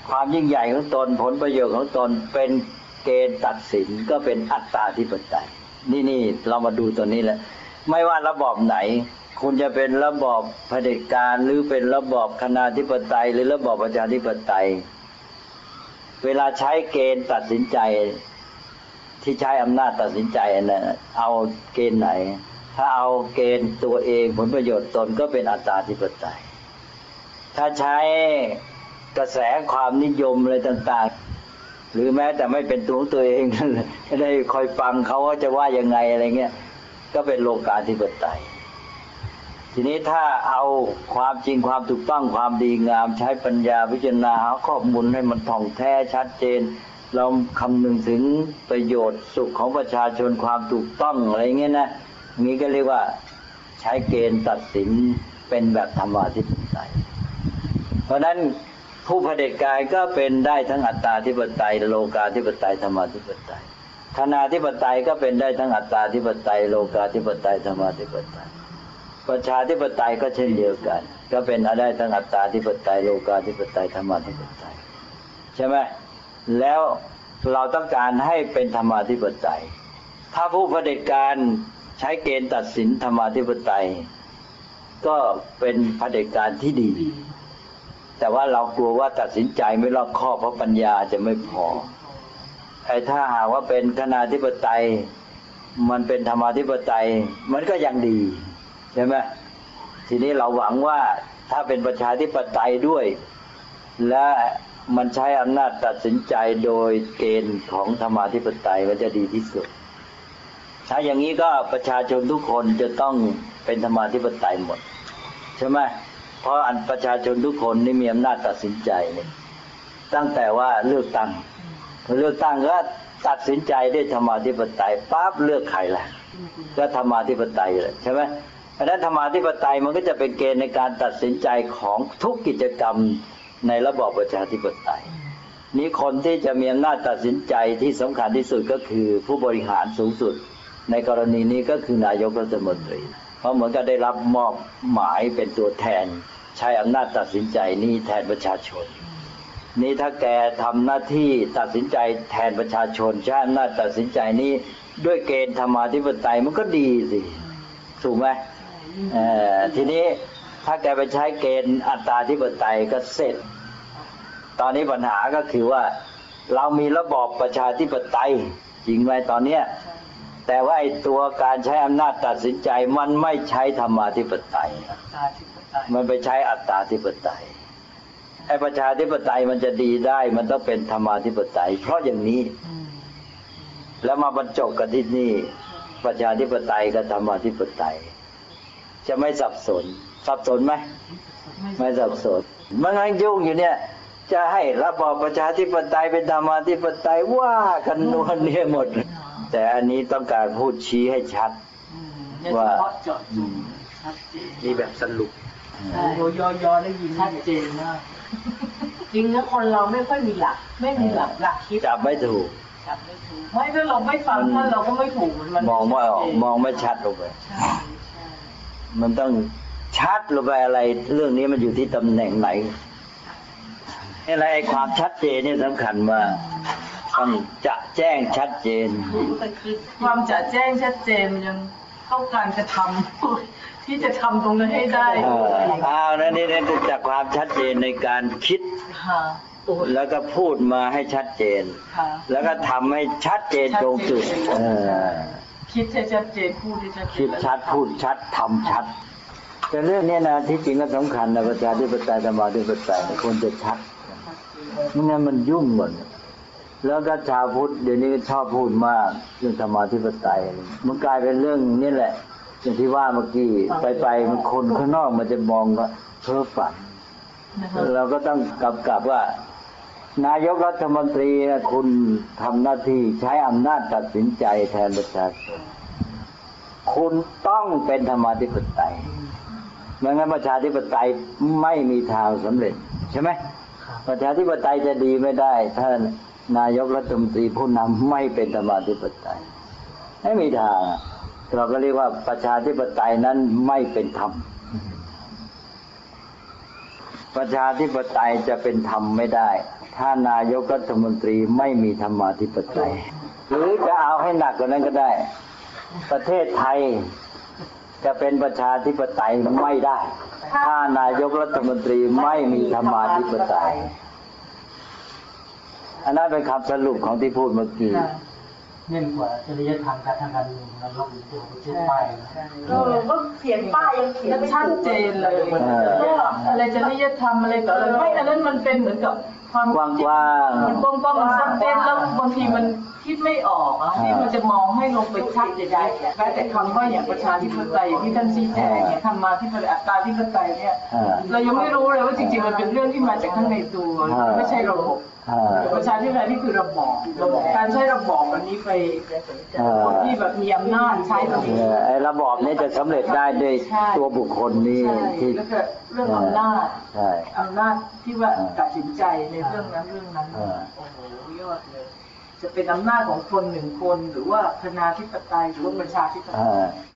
ความยิ่งใหญ่ของตนผลประโยชน์ของตนเป็นเกณฑ์ตัดสินก็เป็นอัตตาธิปไตยนี่นี่เรามาดูตัวนี้แหละ ไม่ว่าระบอบไหน คุณจะเป็นระบอบเผด็จการหรือเป็นระบอบคณาธิปไตย หรือระบอบประชาธิปไตย เวลาใช้เกณฑ์ตัดสินใจ ที่ใช้อำนาจตัดสินใจนนั้นเอาเกณฑ์ไหน ถ้าเอาเกณฑ์ตัวเองผลประโยชน์ตนก็เป็นอัตตาธิปไตย ถ้าใช้กระแสความนิยมอะไรต่างๆหรือแม้แต่ไม่เป็นตัวของตัวเองไม่ได้คอยฟังเขาว่าจะว่ายังไงอะไรเงี้ย ก็เป็นโลกาธิปไตย ทีนี้ถ้าเอาความจริงความถูกต้องความดีงาม ใช้ปัญญาพิจารณาหาข้อมูลให้มันท่องแท้ชัดเจน เราคำนึงถึงประโยชน์สุขของประชาชนความถูกต้องอะไรเงี้ยนะนี้ก็เรียกว่าใช้เกณฑ์ตัดสินเป็นแบบธรรมาธิปไตย เพราะฉะนั้นผู้เผด็จการก็เป็นได้ทั้งอัตตาธิปไตย โลกาธิปไตยธรรมาธิปไตย คณาธิปไตยก็เป็นได้ทั้งอัตตาธิปไตยโลกาธิปไตยธรรมาธิปไตย ประชาธิปไตยก็เช่นเดียวกัน ก็เป็นได้ทั้งอัตตาธิปไตยโลกาธิปไตยธรรมาธิปไตยใช่ไหมแล้วเราต้องการให้เป็นธรรมาธิปไตย ถ้าผู้เผด็จการใช้เกณฑ์ตัดสินธรรมาธิปไตย ก็เป็นเผด็จการที่ดี แต่ว่าเรากลัวว่าตัดสินใจไม่รอบคอบเพราะปัญญาจะไม่พอ ไอ้ถ้าหากว่าเป็นคณาธิปไตย มันเป็นธรรมาธิปไตย มันก็ยังดีใช่ไหมทีนี้เราหวังว่าถ้าเป็นประชาธิปไตยด้วย และมันใช้อำนาจตัดสินใจโดยเกณฑ์ของธรรมาธิปไตยมันจะดีที่สุด ถ้าอย่างนี้ก็ประชาชนทุกคนจะต้องเป็นธรรมาธิปไตยหมด ใช่ไหมเพราะอันประชาชนทุกคนนี่มีอำนาจตัดสินใจเนี่ยตั้งแต่ว่าเลือกตั้ง เลือกตั้งก็ตัดสินใจได้ธรรมาธิปไตยปั๊บเลือกใครล่ะ ก็ธรรมาธิปไตยเลยใช่ไหมเพราะฉะนั้นธรรมาธิปไตยมันก็จะเป็นเกณฑ์ในการตัดสินใจของทุกกิจกรรมในระบอบประชาธิปไตยนี้คนที่จะมีอำนาจตัดสินใจที่สำคัญที่สุดก็คือผู้บริหารสูงสุด ในกรณีนี้ก็คือนายกรัฐมนตรี เพราะเหมือนกับได้รับมอบหมายเป็นตัวแทน ใช้อำนาจตัดสินใจนี้แทนประชาชน นี่ถ้าแกทำหน้าที่ตัดสินใจแทนประชาชนใช้อำนาจตัดสินใจนี้ด้วยเกณฑ์ธรรมาธิปไตยมันก็ดีสิถูกไหมเอ่อทีนี้ถ้าแกไปใช้เกณฑ์อัตราธิปไตยก็เสร็จ ตอนนี้ปัญหาก็คือว่า เรามีระบอบประชาธิปไตยจริงไหมตอนเนี้ยแต่ว่าไอ้ตัวการใช้อำนาจตัดสินใจมันไม่ใช้ธรรมาธิปไตย มันไปใช้อัตตาธิปไตย ไอ้ประชาธิปไตยมันจะดีได้ มันต้องเป็นธรรมาธิปไตย เพราะอย่างนี้ แล้วมาบรรจบกันที่นี่ ประชาธิปไตยกับธรรมาธิปไตย จะไม่สับสน สับสนไหมไม่สับสนมันงั้นยุ่งอยู่เนี่ย จะให้ระบอบประชาธิปไตยเป็นธรรมาธิปไตยว่ากันนวลเนี่ยหมด แต่อันนี้ต้องการพูดชี้ให้ชัดอืมโดยเฉว่าพาะเจาะจงชัดเจนมีแบบสรุปใช่โยยอยอได้ยินชัดเจนมาก จริงนะคนเราไม่ค่อยมีหลัก ไม่มีหลักหลักคิดจับไม่ถูกจับไม่ถูกไม่ถ้าเราไม่ฟังท่านเราก็ไม่ถูกมันมองไม่ออกมองไม่ชัดลงไปใช่ใช่มันต้องชัดลงไปอะไร เรื่องนี้มันอยู่ที่ตำแหน่งไหนอะไรไอ้ความชัดเจนเนี่ยสำคัญมากต้องจะแจ้งชัดเจน ความจะแจ้งชัดเจนมันยังต้องการจะทำ ที่จะทำตรงนั้นให้ได้เออเอานั่นนี่นี่จากความชัดเจนในการคิด ค่ะโอ้ยแล้วก็พูดมาให้ชัดเจน ค่ะ แล้วก็ทำให้ชัดเจนตรงจุดเออคิดให้ชัดเจนพูดให้ชัดเจนคิดชัดพูดชัดทำชัด แต่เรื่องเนี้ยนะที่จริงก็สำคัญนะประชาธิปไตยธรรมาธิปไตยเนี่ยควรจะชัดไม่งั้นมันยุ่งหมด แล้วก็ชาวพุทธเดี๋ยวนี้ชอบพูดมากเรื่องธรรมาธิปไตย มันกลายเป็นเรื่องนี่แหละ อย่างที่ว่าเมื่อกี้ไปไปๆมันคนข้างนอกมันจะมองว่าเพ้อฝันนะคะเราก็ต้องกำกับว่า นายกรัฐมนตรีนะคุณทำหน้าที่ใช้อำนาจตัดสินใจแทนประชาชนคุณต้องเป็นธรรมาธิปไตยไม่งั้นประชาธิปไตยไม่มีทางสำเร็จ ใช่ไหมประชาธิปไตยจะดีไม่ได้ถ้านายกรัฐมนตรีผู้นำไม่เป็นธรรมาธิปไตยไม่มีทางอะ เราก็เรียกว่าประชาธิปไตยนั้นไม่เป็นธรรม ประชาธิปไตยจะเป็นธรรมไม่ได้ ถ้านายกรัฐมนตรีไม่มีธรรมาธิปไตย หรือจะเอาให้หนักกว่านั้นก็ได้ ประเทศไทยจะเป็นประชาธิปไตยไม่ได้ ถ้านายกรัฐมนตรีไม่มีธรรมาธิปไตย อันนั้นเป็นคำสรุปของที่พูดเมื่อกี้ เน่นกว่าจริยธรรมการทางการเมืองนายกหรือตัวประเทศไปนะก็ก็เขียนป้ายยังเขียนชัดเจนเลยเออว่าอะไรจริยธรรมอะไรต่ออะไรไม่อันนั้นมันเป็นเหมือนกับความกว้างๆมันกว้างๆมันซับเต้นแล้วบางทีมันคิดไม่ออกอะที่มันจะมองให้ลงไปชัดใหญ่ๆแม้แต่คำว่าอย่างประชาธิปไตยอย่างที่ท่านชี้แจงเนี่ยธรรมาธิปไตยอัตตาธิปไตยเนี่ยอ่าเรายังไม่รู้เลยว่าจริงๆมันเป็นเรื่องที่มาจากข้างในตัวอ่าไม่ใช่ระบบอ่า ประชาธิปไตยนี่คือระบอบระบอบการใช้ระบอบอันนี้ไปอ่าคนที่แบบมีอำนาจใช้ตรงเอนี้อไอ้ระบอบนี้จะสำเร็จได้ด้วยใช่ตัวบุคคลนี้ใช่ที่แล้วก็เรื่องอำนาจใช่อำนาจที่ว่าอ่าตัดสินใจในเรื่องนั้นเรื่องนั้นอ่าโอ้โหยอดเลยจะเป็นอำนาจของคนหนึ่งคนหรือว่าคณาธิปไตยหรือว่าประชาธิปไตอ่าย